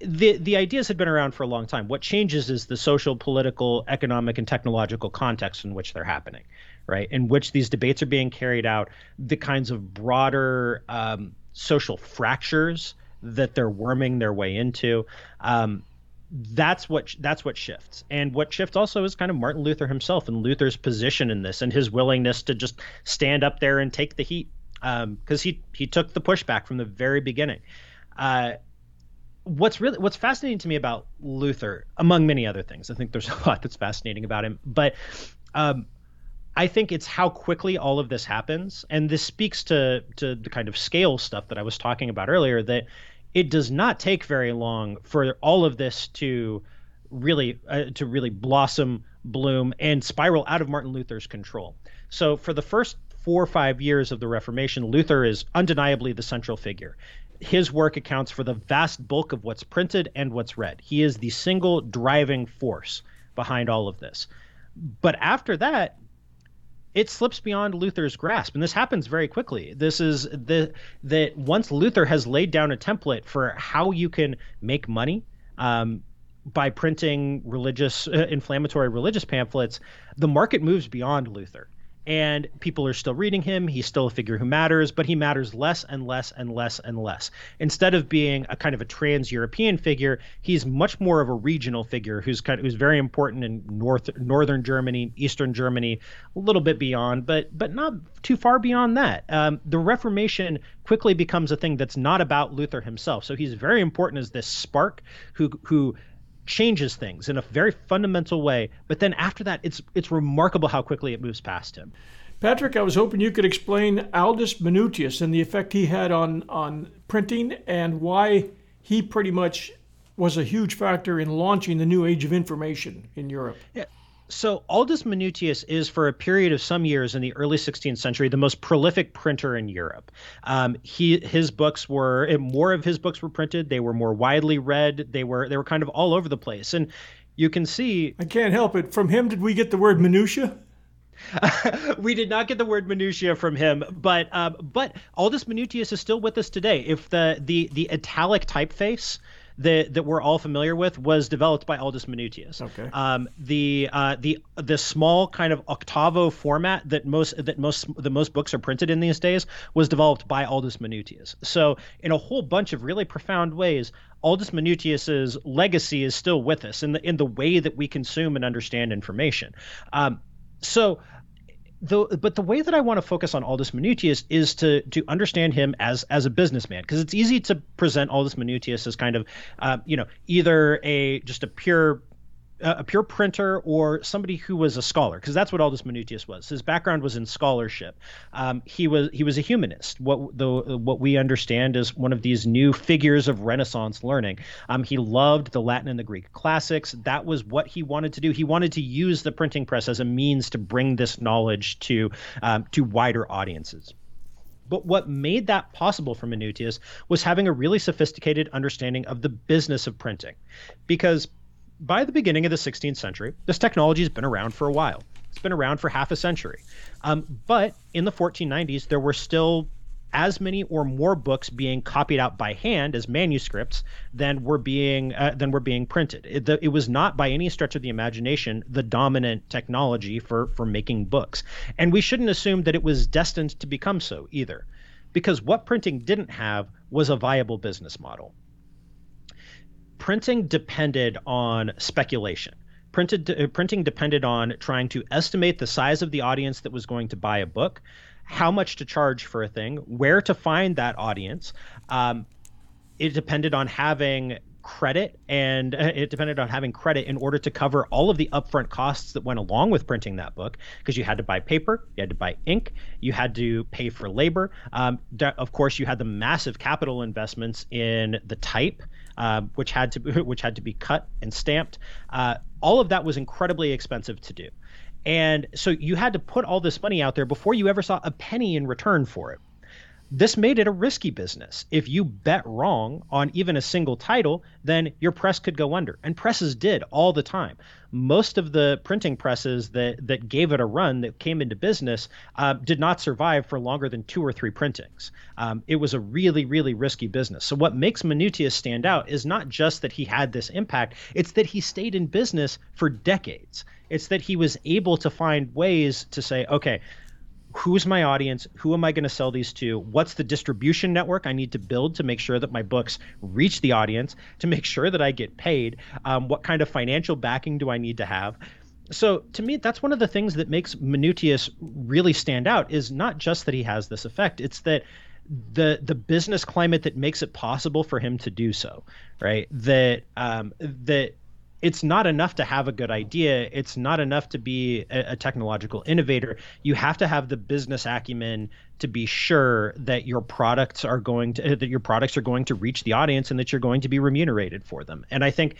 The the ideas had been around for a long time. What changes is the social, political, economic, and technological context in which they're happening, right? In which these debates are being carried out, the kinds of broader um, social fractures that they're worming their way into. Um, that's what that's what shifts, and what shifts also is kind of Martin Luther himself and Luther's position in this, and his willingness to just stand up there and take the heat, because um, he he took the pushback from the very beginning. Uh, what's really what's fascinating to me about Luther, among many other things, I think there's a lot that's fascinating about him, but um, I think it's how quickly all of this happens, and this speaks to to the kind of scale stuff that I was talking about earlier. That it does not take very long for all of this to really uh, to really blossom, bloom, and spiral out of Martin Luther's control. So for the first four or five years of the Reformation, Luther is undeniably the central figure. His work accounts for the vast bulk of what's printed and what's read. He is the single driving force behind all of this. But after that, it slips beyond Luther's grasp, and this happens very quickly. This is the that once Luther has laid down a template for how you can make money um, by printing religious, uh, inflammatory religious pamphlets, the market moves beyond Luther and people are still reading him. He's still a figure who matters, but he matters less and less and less and less. Instead of being a kind of a trans-European figure, he's much more of a regional figure who's kind of, who's very important in north northern Germany, eastern Germany, a little bit beyond, but but not too far beyond that. Um, the Reformation quickly becomes a thing that's not about Luther himself. So he's very important as this spark who who changes things in a very fundamental way. But then after that, it's it's remarkable how quickly it moves past him. Patrick, I was hoping you could explain Aldus Manutius and the effect he had on on printing and why he pretty much was a huge factor in launching the new age of information in Europe. Yeah. So Aldus Manutius is, for a period of some years in the early 16th century, the most prolific printer in Europe. Um, he his books were more of his books were printed. They were more widely read. They were they were kind of all over the place, and you can see. I can't help it. From him, did we get the word minutia? we did not get the word minutia from him, but um, but Aldus Manutius is still with us today. If the the the italic typeface that that we're all familiar with was developed by Aldus Manutius. Okay. Um, the uh, the the small kind of octavo format that most that most the most books are printed in these days was developed by Aldus Manutius. So in a whole bunch of really profound ways, Aldus Manutius's legacy is still with us in the in the way that we consume and understand information. Um, so the but the way that I want to focus on Aldus Manutius is to to understand him as as a businessman because it's easy to present Aldus Manutius as kind of uh, you know either a just a pure a pure printer or somebody who was a scholar because that's what Aldus Manutius was. His background was in scholarship. Um, he was he was a humanist. What the what we understand as one of these new figures of Renaissance learning. Um, he loved the Latin and the Greek classics. That was what he wanted to do. He wanted to use the printing press as a means to bring this knowledge to um, to wider audiences. But what made that possible for Manutius was having a really sophisticated understanding of the business of printing, because by the beginning of the 16th century, this technology has been around for a while. It's been around for half a century. Um, but in the 1490s, there were still as many or more books being copied out by hand as manuscripts than were being uh, than were being printed. It, the, it, was not by any stretch of the imagination the dominant technology for for making books, and we shouldn't assume that it was destined to become so either, because what printing didn't have was a viable business model printing depended on speculation. Printed, uh, printing depended on trying to estimate the size of the audience that was going to buy a book, how much to charge for a thing, where to find that audience. Um, it depended on having credit and uh, it depended on having credit in order to cover all of the upfront costs that went along with printing that book because you had to buy paper you had to buy ink you had to pay for labor um, of course you had the massive capital investments in the type uh, which had to which had to be cut and stamped. Uh, all of that was incredibly expensive to do, and so you had to put all this money out there before you ever saw a penny in return for it. This made it a risky business. If you bet wrong on even a single title, then your press could go under. And presses did all the time. Most of the printing presses that, that gave it a run, that came into business, uh, did not survive for longer than two or three printings. Um, it was a really, really risky business. So, what makes Manutius stand out is not just that he had this impact, it's that he stayed in business for decades. It's that he was able to find ways to say, okay, who's my audience? Who am i going to sell these to? What's the distribution network i need to build to make sure that my books reach the audience to make sure that i get paid? Um, what kind of financial backing do i need to have? So to me that's one of the things that makes Manutius really stand out is not just that he has this effect it's that the the business climate that makes it possible for him to do so right? That um, that it's not enough to have a good idea. It's not enough to be a, a, technological innovator. You have to have the business acumen to be sure that your products are going to that your products are going to reach the audience and that you're going to be remunerated for them. And I think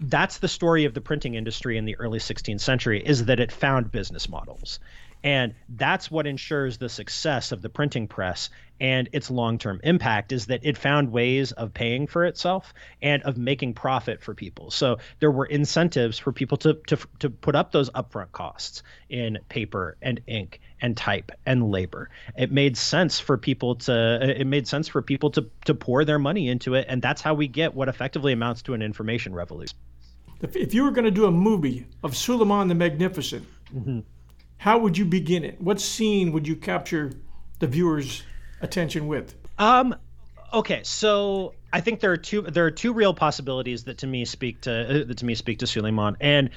that's the story of the printing industry in the early 16th century is that it found business models and that's what ensures the success of the printing press and its long-term impact is that it found ways of paying for itself and of making profit for people. So there were incentives for people to to to put up those upfront costs in paper and ink and type and labor. It made sense for people to it made sense for people to to pour their money into it and that's how we get what effectively amounts to an information revolution. If you were going to do a movie of Suleiman the Magnificent, mm-hmm how would you begin it? What scene would you capture the viewer's attention with? Um, okay, so I think there are two there are two real possibilities that to me speak to uh, that to me speak to Suleiman, and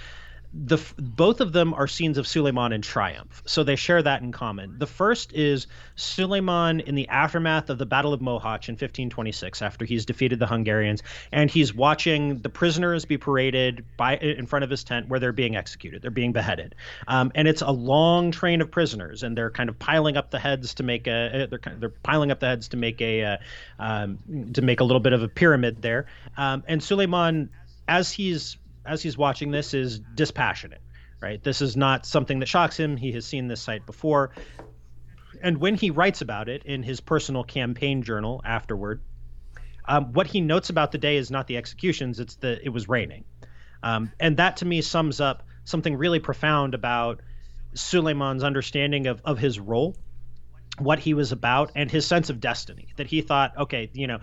the both of them are scenes of Suleiman in triumph, so they share that in common. The first is Suleiman in the aftermath of the Battle of Mohacs in 1526, after he's defeated the Hungarians, and he's watching the prisoners be paraded by in front of his tent where they're being executed, they're being beheaded, um, and it's a long train of prisoners, and they're kind of piling up the heads to make a they're kind of, they're piling up the heads to make a uh, um, to make a little bit of a pyramid there, um, and Suleiman as he's as he's watching this is dispassionate, right? This is not something that shocks him. He has seen this sight before. And when he writes about it in his personal campaign journal afterward, um, what he notes about the day is not the executions, it's that it was raining. Um, and that to me sums up something really profound about Suleiman's understanding of, of his role, what he was about, and his sense of destiny. That he thought, okay, you know,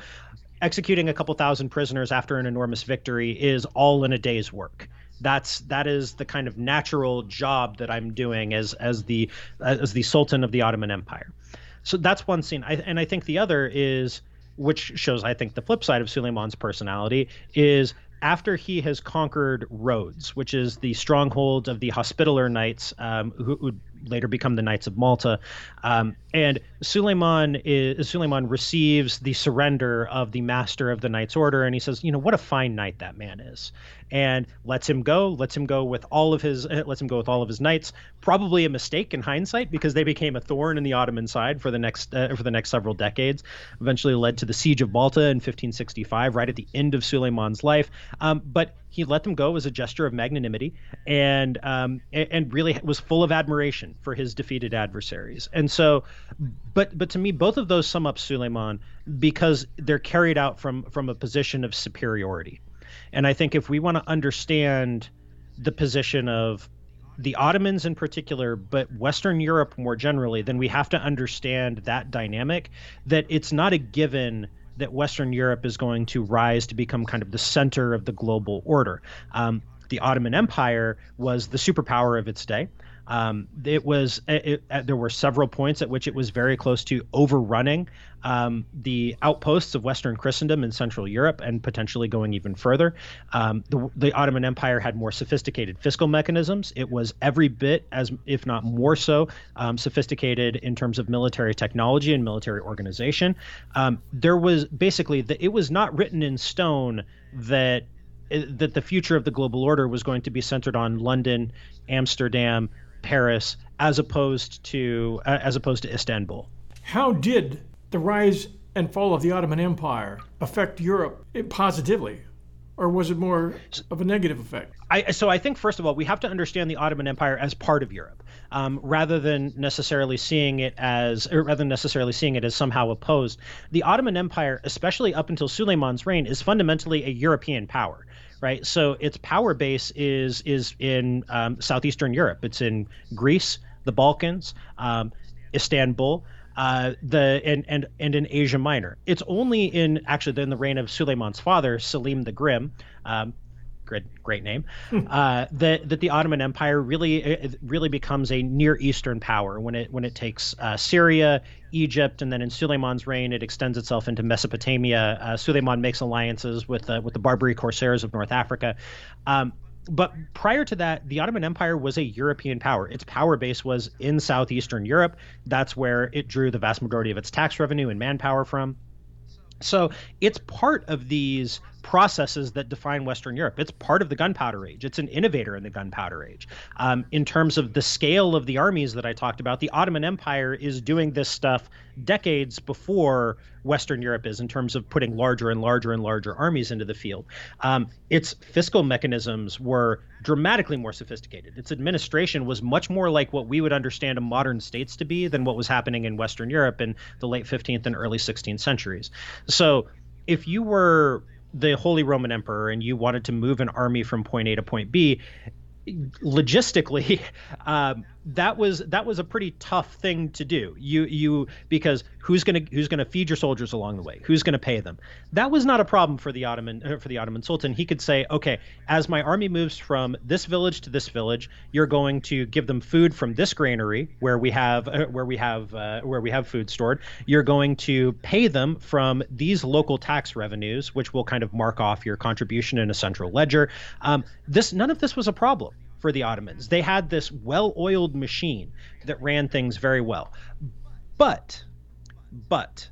executing a couple thousand prisoners after an enormous victory is all in a day's work that's that is the kind of natural job that I'm doing as as the as the Sultan of the Ottoman Empire. So that's one scene, I, and I think the other is, which shows I think the flip side of Suleiman's personality is after he has conquered Rhodes, which is the stronghold of the Hospitaller Knights, um, who, who later become the Knights of Malta. Um, and Suleiman is Suleiman receives the surrender of the master of the Knights Order, and he says, you know, what a fine knight that man is, and lets him go, lets him go with all of his, lets him go with all of his knights. Probably a mistake in hindsight because they became a thorn in the Ottoman side for the next uh, for the next several decades. Eventually led to the siege of Malta in 1565, right at the end of Suleiman's life. Um, but he let them go as a gesture of magnanimity and um, and really was full of admiration for his defeated adversaries. And so, but but to me, both of those sum up Suleiman because they're carried out from from a position of superiority. And I think if we want to understand the position of the Ottomans in particular, but Western Europe more generally, then we have to understand that dynamic. That it's not a given that Western Europe is going to rise to become kind of the center of the global order. Um, the Ottoman Empire was the superpower of its day. Um, it was it, it, there were several points at which it was very close to overrunning um, the outposts of Western Christendom in Central Europe and potentially going even further. Um, the, the, Ottoman Empire had more sophisticated fiscal mechanisms. It was every bit as, if not more so, um, sophisticated in terms of military technology and military organization. Um, there was basically that it was not written in stone that that the future of the global order was going to be centered on London, Amsterdam, Paris as opposed to uh, as opposed to Istanbul. How did the rise and fall of the Ottoman Empire affect Europe positively? Or was it more of a negative effect? I, so I think first of all we have to understand the Ottoman Empire as part of Europe, um, rather than necessarily seeing it as, or rather than necessarily seeing it as somehow opposed. The Ottoman Empire, especially up until Suleiman's reign, is fundamentally a European power right? So its power base is is in um, southeastern Europe. It's in Greece, the Balkans, um, Istanbul. Uh, the and and and in Asia Minor. It's only in actually in the reign of Suleiman's father, Selim the Grim, um, great, great name, hmm. uh, that that the Ottoman Empire really really becomes a Near Eastern power when it when it takes uh, Syria, Egypt, and then in Suleiman's reign it extends itself into Mesopotamia. Uh, Suleiman makes alliances with uh, with the Barbary corsairs of North Africa. Um, but prior to that, the Ottoman Empire was a European power. Its power base was in southeastern Europe. That's where it drew the vast majority of its tax revenue and manpower from. So it's part of these processes that define Western Europe. It's part of the gunpowder age. It's an innovator in the gunpowder age. Um, in terms of the scale of the armies that I talked about, the Ottoman Empire is doing this stuff decades before Western Europe is in terms of putting larger and larger and larger armies into the field. Um, its fiscal mechanisms were dramatically more sophisticated. Its administration was much more like what we would understand a modern states to be than what was happening in Western Europe in the late 15th and early 16th centuries. So if you were the Holy Roman Emperor and you wanted to move an army from point A to point B, logistically, um, that was that was a pretty tough thing to do. You you because who's gonna who's gonna feed your soldiers along the way? Who's gonna pay them? That was not a problem for the Ottoman uh, for the Ottoman Sultan. He could say, okay, as my army moves from this village to this village, you're going to give them food from this granary where we have uh, where we have uh, where we have food stored. You're going to pay them from these local tax revenues, which will kind of mark off your contribution in a central ledger. Um, this none of this was a problem for the Ottomans. They had this well oiled machine that ran things very well. But, but,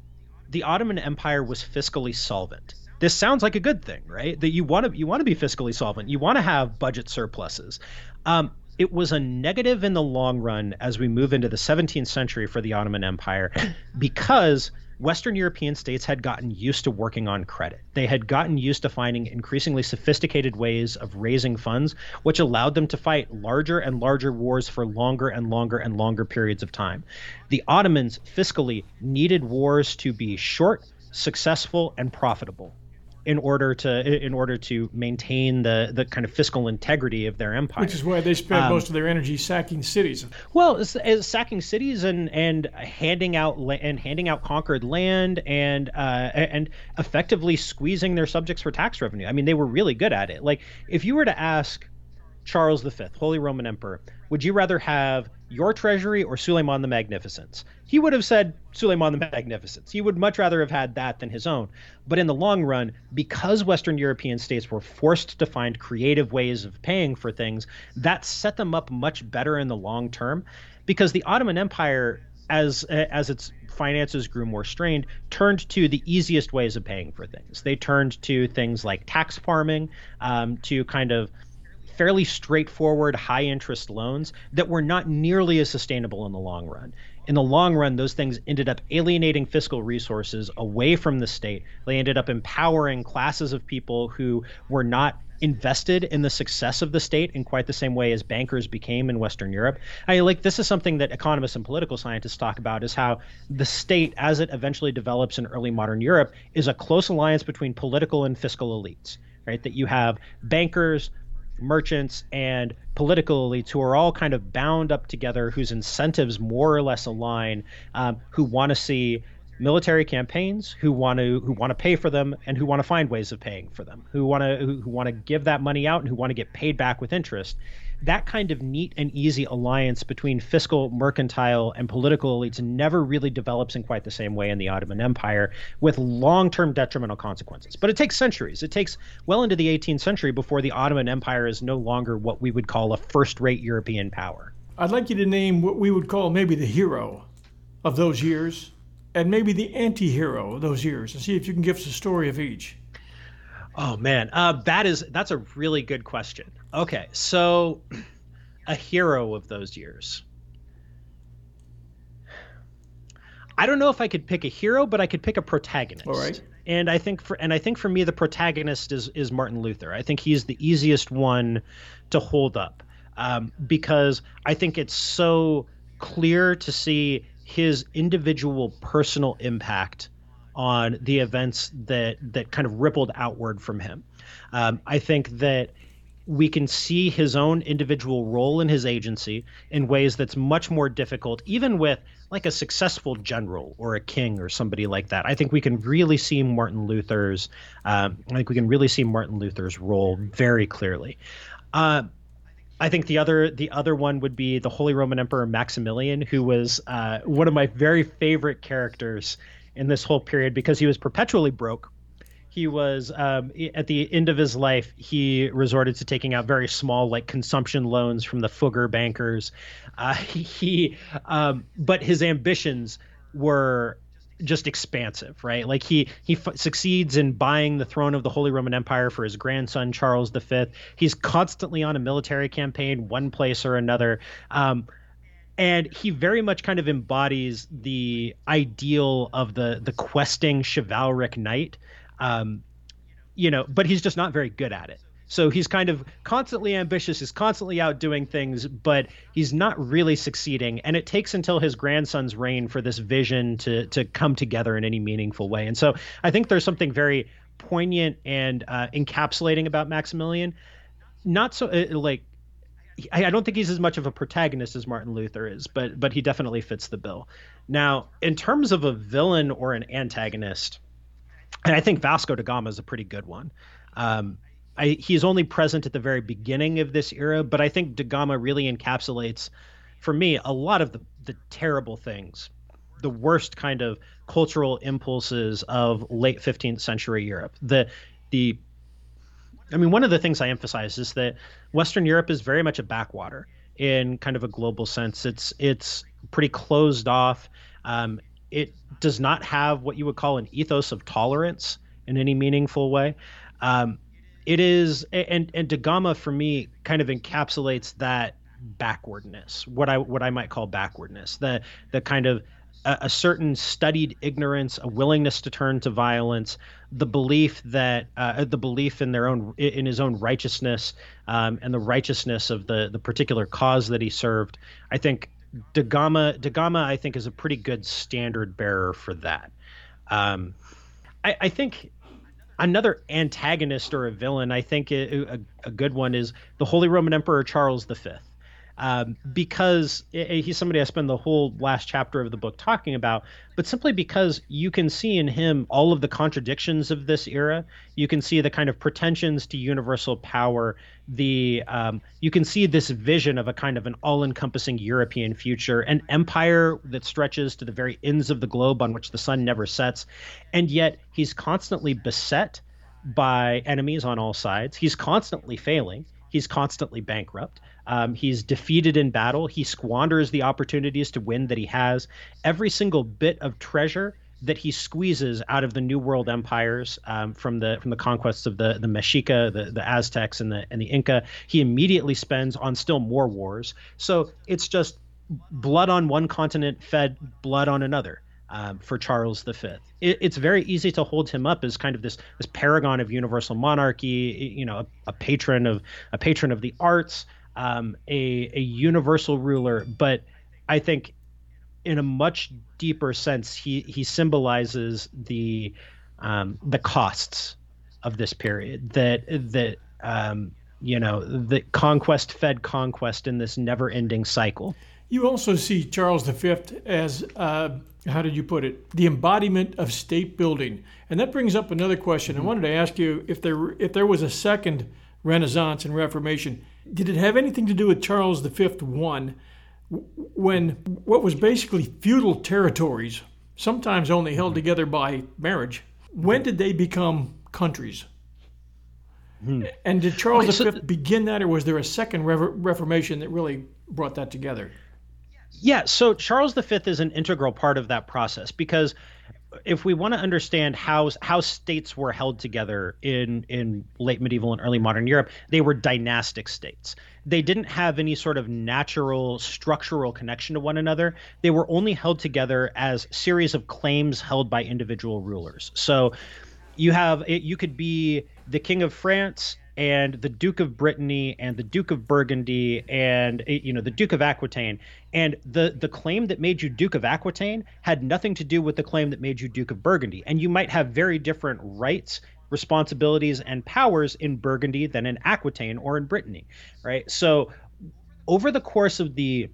the Ottoman Empire was fiscally solvent. This sounds like a good thing, right? That you want to you want to be fiscally solvent. You want to have budget surpluses. Um, it was a negative in the long run as we move into the 17th century for the Ottoman Empire because Western European states had gotten used to working on credit. They had gotten used to finding increasingly sophisticated ways of raising funds, which allowed them to fight larger and larger wars for longer and longer and longer periods of time. The Ottomans fiscally needed wars to be short, successful, and profitable in order to in order to maintain the the kind of fiscal integrity of their empire. Which is why they spend um, most of their energy sacking cities. Well, as, as sacking cities and and handing out and handing out conquered land and uh, and effectively squeezing their subjects for tax revenue. I mean, they were really good at it. Like if you were to ask Charles V, Holy Roman Emperor, would you rather have your treasury or Suleiman the Magnificent? He would have said Suleiman the Magnificent. He would much rather have had that than his own. But in the long run, because Western European states were forced to find creative ways of paying for things, that set them up much better in the long term. Because the Ottoman Empire, as as its finances grew more strained, turned to the easiest ways of paying for things. They turned to things like tax farming, um, to kind of fairly straightforward high interest loans that were not nearly as sustainable in the long run. In the long run, those things ended up alienating fiscal resources away from the state. They ended up empowering classes of people who were not invested in the success of the state in quite the same way as bankers became in Western Europe. I like this is something that economists and political scientists talk about is how the state as it eventually develops in early modern Europe is a close alliance between political and fiscal elites, right? That you have bankers, merchants and political elites who are all kind of bound up together, whose incentives more or less align, um, who want to see military campaigns, who want to who want to pay for them, and who want to find ways of paying for them, who want to who, who want to give that money out and who want to get paid back with interest that kind of neat and easy alliance between fiscal, mercantile, and political elites never really develops in quite the same way in the Ottoman Empire with long term detrimental consequences. But it takes centuries. It takes well into the 18th century before the Ottoman Empire is no longer what we would call a first rate European power. I'd like you to name what we would call maybe the hero of those years and maybe the anti hero of those years and see if you can give us a story of each. Oh man, uh, that is that's a really good question. Okay, so a hero of those years. I don't know if I could pick a hero, but I could pick a protagonist. All right. And I think for and I think for me the protagonist is is Martin Luther. I think he's the easiest one to hold up um, because I think it's so clear to see his individual personal impact on the events that that kind of rippled outward from him. Um, I think that we can see his own individual role in his agency in ways that's much more difficult, even with like a successful general or a king or somebody like that. I think we can really see Martin Luther's. Um, I think we can really see Martin Luther's role very clearly. Uh, I think the other the other one would be the Holy Roman Emperor Maximilian, who was uh, one of my very favorite characters in this whole period because he was perpetually broke. He was um, at the end of his life. He resorted to taking out very small, like consumption loans from the Fugger bankers. Uh, he, um, but his ambitions were just expansive, right? Like he he f- succeeds in buying the throne of the Holy Roman Empire for his grandson Charles V. He's constantly on a military campaign, one place or another. Um, and he very much kind of embodies the ideal of the the questing chivalric knight um, you know but he's just not very good at it so he's kind of constantly ambitious, he's constantly out doing things, but he's not really succeeding. And it takes until his grandson's reign for this vision to to come together in any meaningful way. And so I think there's something very poignant and uh, encapsulating about Maximilian. Not so uh, like I, don't think he's as much of a protagonist as Martin Luther is, but but he definitely fits the bill. Now, in terms of a villain or an antagonist, and I think Vasco da Gama is a pretty good one. Um, I, he's only present at the very beginning of this era, but I think Da Gama really encapsulates, for me, a lot of the, the terrible things, the worst kind of cultural impulses of late 15th century Europe. The the I mean, one of the things I emphasize is that Western Europe is very much a backwater in kind of a global sense. It's it's pretty closed off. Um, it does not have what you would call an ethos of tolerance in any meaningful way. Um, it is and and Da Gama for me kind of encapsulates that backwardness what i what i might call backwardness the the kind of a, a, certain studied ignorance a willingness to turn to violence the belief that uh, the belief in their own in his own righteousness um, and the righteousness of the the particular cause that he served i think Da Gama I think is a pretty good standard bearer for that um, I, I think another antagonist or a villain, I think a, a, good one is the Holy Roman Emperor Charles V. Um, because it, he's somebody I spend the whole last chapter of the book talking about, but simply because you can see in him all of the contradictions of this era. You can see the kind of pretensions to universal power. The um, you can see this vision of a kind of an all-encompassing European future, an empire that stretches to the very ends of the globe on which the sun never sets, and yet he's constantly beset by enemies on all sides. He's constantly failing. He's constantly bankrupt. Um, he's defeated in battle. He squanders the opportunities to win that he has. Every single bit of treasure that he squeezes out of the New World empires um, from the from the conquests of the the Mexica, the, the Aztecs, and the and the Inca, he immediately spends on still more wars. So it's just blood on one continent fed blood on another. Um, for Charles V. It, it's very easy to hold him up as kind of this this paragon of universal monarchy, you know, a, a patron of a patron of the arts, um, a a universal ruler, but I think in a much deeper sense, he he symbolizes the um, the costs of this period that that um, you know the conquest fed conquest in this never ending cycle. You also see Charles V as uh, how did you put it? The embodiment of state building, and that brings up another question. Mm-hmm. I wanted to ask you if there if there was a second Renaissance and Reformation did it have anything to do with Charles V one, when what was basically feudal territories, sometimes only held together by marriage, when did they become countries? Hmm. And did Charles okay, so V begin that, or was there a second Reformation that really brought that together? Yeah, so Charles V is an integral part of that process because if we want to understand how how states were held together in in late medieval and early modern Europe, they were dynastic states. They didn't have any sort of natural structural connection to one another. They were only held together as series of claims held by individual rulers. So you have you could be the king of France and the Duke of Brittany and the Duke of Burgundy and eh, you know the Duke of Aquitaine. And the the claim that made you Duke of Aquitaine had nothing to do with the claim that made you Duke of Burgundy. And you might have very different rights responsibilities and powers in Burgundy than in Aquitaine or in Brittany right? So over the course of the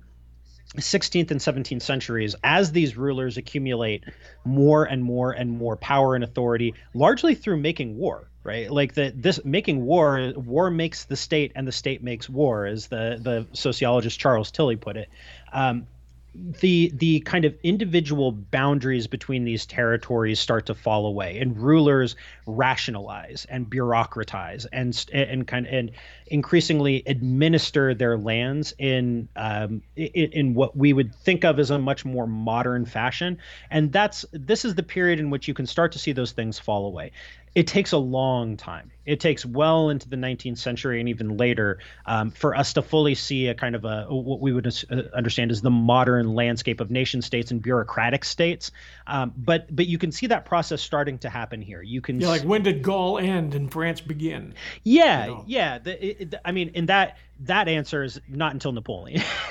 16th and 17th centuries as these rulers accumulate more and more and more power and authority largely through making war right? Like the this making war war makes the state and the state makes war as the the sociologist charles tilly put it. Um, the the kind of individual boundaries between these territories start to fall away and rulers rationalize and bureaucratize and and kind of, and increasingly administer their lands in, um, in in what we would think of as a much more modern fashion and that's this is the period in which you can start to see those things fall away it takes a long time. It takes well into the 19th century and even later um, for us to fully see a kind of a what we would uh, understand as the modern landscape of nation states and bureaucratic states. Um, but but you can see that process starting to happen here. You can yeah, like when did Gaul end and France begin? Yeah, you know? yeah. The, it, I mean, in that that answer is not until Napoleon.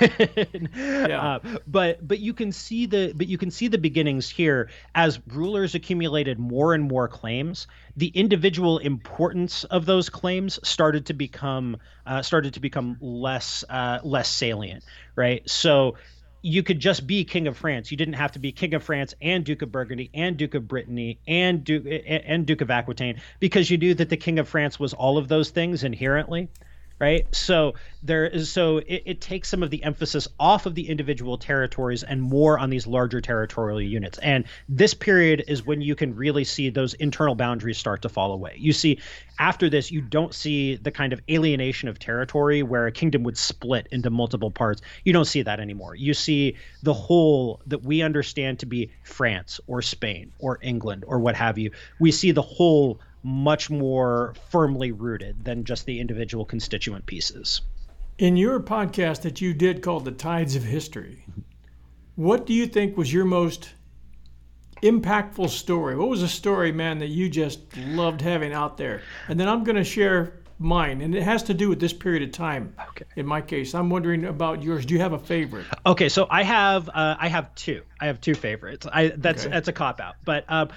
yeah. Uh, but but you can see the but you can see the beginnings here as rulers accumulated more and more claims. The individual importance of those claims started to become uh, started to become less uh, less salient, right? So you could just be king of France. You didn't have to be king of France and Duke of Burgundy and Duke of Brittany and Duke and Duke of Aquitaine because you knew that the king of France was all of those things inherently right? So there is so it, it, takes some of the emphasis off of the individual territories and more on these larger territorial units. And this period is when you can really see those internal boundaries start to fall away. You see, after this, you don't see the kind of alienation of territory where a kingdom would split into multiple parts. You don't see that anymore. You see the whole that we understand to be France or Spain or England or what have you. We see the whole much more firmly rooted than just the individual constituent pieces. In your podcast that you did called The Tides of History, what do you think was your most impactful story? What was a story, man, that you just loved having out there? And then I'm going to share mine, and it has to do with this period of time. Okay. In my case, I'm wondering about yours. Do you have a favorite? Okay, so I have uh, I have two. I have two favorites. I that's okay. that's a cop out, but um,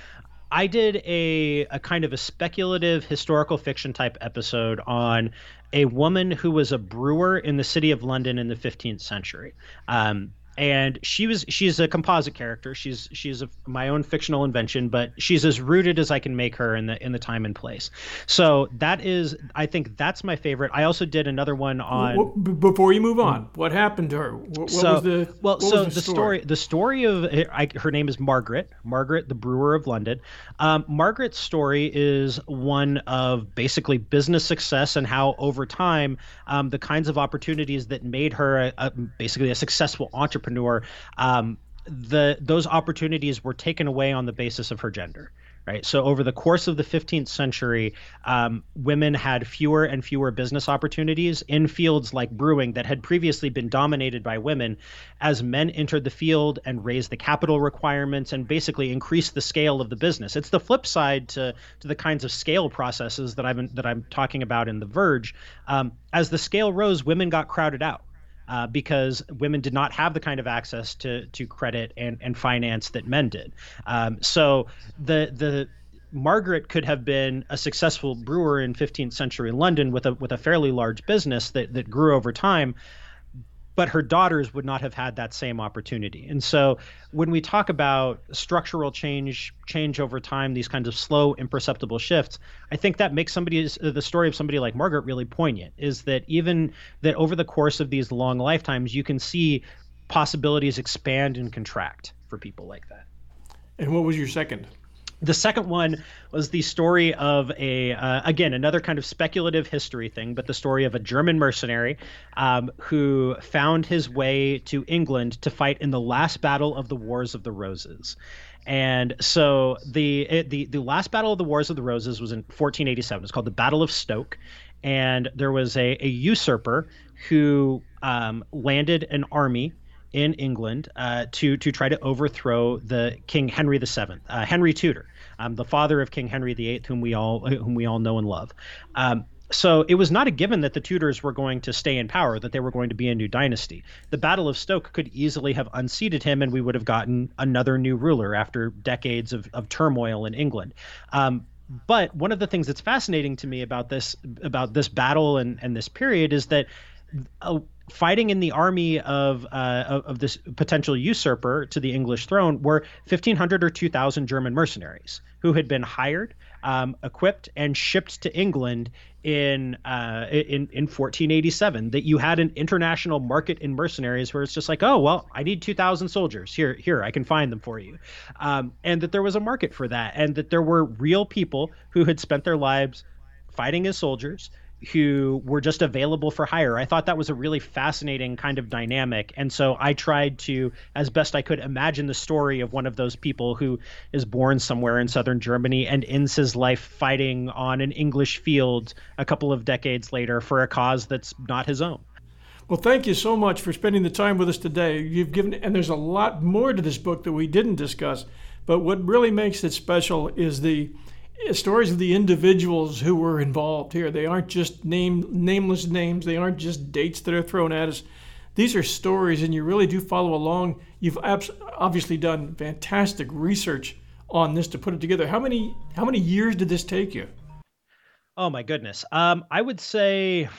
I did a, a kind of a speculative historical fiction type episode on a woman who was a brewer in the city of London in the 15th century. Um, and she was she's a composite character. She's she's a, my own fictional invention, but she's as rooted as I can make her in the in the time and place. So that is, I think that's my favorite. I also did another one on. before you move on, what happened to her? What, so, was the well? so the, the story? the story of I, her name is Margaret. Margaret, the brewer of London. Um, Margaret's story is one of basically business success and how over time um, the kinds of opportunities that made her a, a, basically a successful entrepreneur entrepreneur, um, the those opportunities were taken away on the basis of her gender right? So over the course of the 15th century, um, women had fewer and fewer business opportunities in fields like brewing that had previously been dominated by women, as men entered the field and raised the capital requirements and basically increased the scale of the business. It's the flip side to to the kinds of scale processes that I'm that I'm talking about in The Verge. Um, as the scale rose, women got crowded out uh, because women did not have the kind of access to to credit and, and finance that men did. Um, so the the Margaret could have been a successful brewer in 15th century London with a with a fairly large business that that grew over time but her daughters would not have had that same opportunity. And so when we talk about structural change, change over time, these kinds of slow, imperceptible shifts, I think that makes somebody's the story of somebody like Margaret really poignant. Is that even that over the course of these long lifetimes, you can see possibilities expand and contract for people like that. And what was your second? The second one was the story of a, uh, again, another kind of speculative history thing, but the story of a German mercenary um, who found his way to England to fight in the last battle of the Wars of the Roses. And so the the the last battle of the Wars of the Roses was in 1487. It's called the Battle of Stoke, and there was a, a usurper who um, landed an army in England uh, to to try to overthrow the King Henry VII, uh, Henry Tudor, um, the father of King Henry VIII, whom we all whom we all know and love. Um, so it was not a given that the Tudors were going to stay in power, that they were going to be a new dynasty. The Battle of Stoke could easily have unseated him, and we would have gotten another new ruler after decades of, of turmoil in England. Um, but one of the things that's fascinating to me about this about this battle and, and this period is that uh, fighting in the army of, uh, of, of this potential usurper to the English throne were 1,500 or 2,000 German mercenaries who had been hired um, equipped and shipped to England in uh, in in 1487 that you had an international market in mercenaries where it's just like oh well I need 2,000 soldiers. Here here I can find them for you, um, and that there was a market for that and that there were real people who had spent their lives fighting as soldiers who were just available for hire. I thought that was a really fascinating kind of dynamic. And so I tried to, as best I could, imagine the story of one of those people who is born somewhere in southern Germany and ends his life fighting on an English field a couple of decades later for a cause that's not his own. Well, thank you so much for spending the time with us today. You've given, and there's a lot more to this book that we didn't discuss, but what really makes it special is the stories of the individuals who were involved here. They aren't just name nameless names. They aren't just dates that are thrown at us. These are stories, and you really do follow along. You've obviously done fantastic research on this to put it together. How many how many years did this take you? Oh my goodness. Um, I would say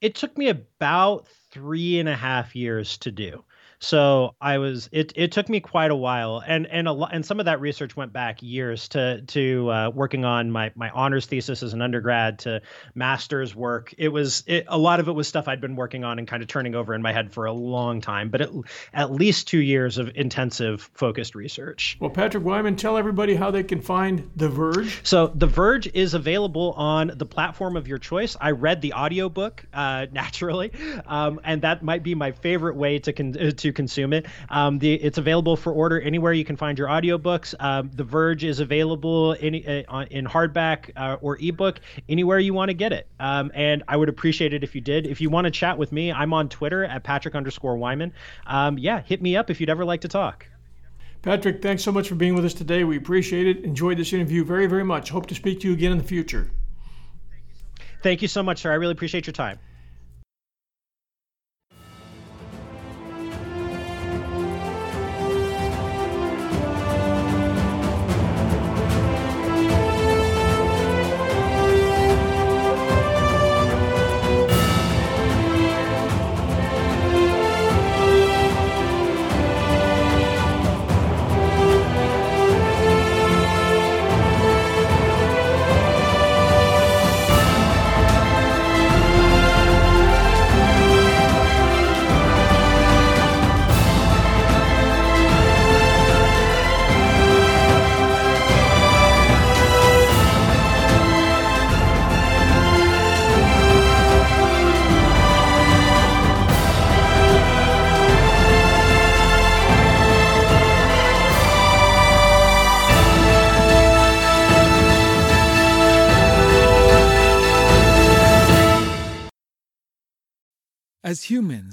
it took me about three and a half years to do. So I was it it took me quite a while, and and a lot and some of that research went back years to to uh, working on my my honors thesis as an undergrad to master's work. It was it, a lot of it was stuff I'd been working on and kind of turning over in my head for a long time, but it, at least two years of intensive focused research. Well, Patrick Wyman, tell everybody how they can find The Verge. So The Verge is available on the platform of your choice. I read the audiobook uh, naturally, um, and that might be my favorite way to con- to consume it. Um, the, it's available for order anywhere you can find your audiobooks. Um, the Verge is available in, uh, in hardback uh, or ebook anywhere you want to get it. Um, and I would appreciate it if you did. If you want to chat with me, I'm on Twitter at Patrick underscore Wyman. Um, yeah, hit me up if you'd ever like to talk. Patrick, thanks so much for being with us today. We appreciate it. Enjoyed this interview very, very much. Hope to speak to you again in the future. Thank you so much, sir. I really appreciate your time.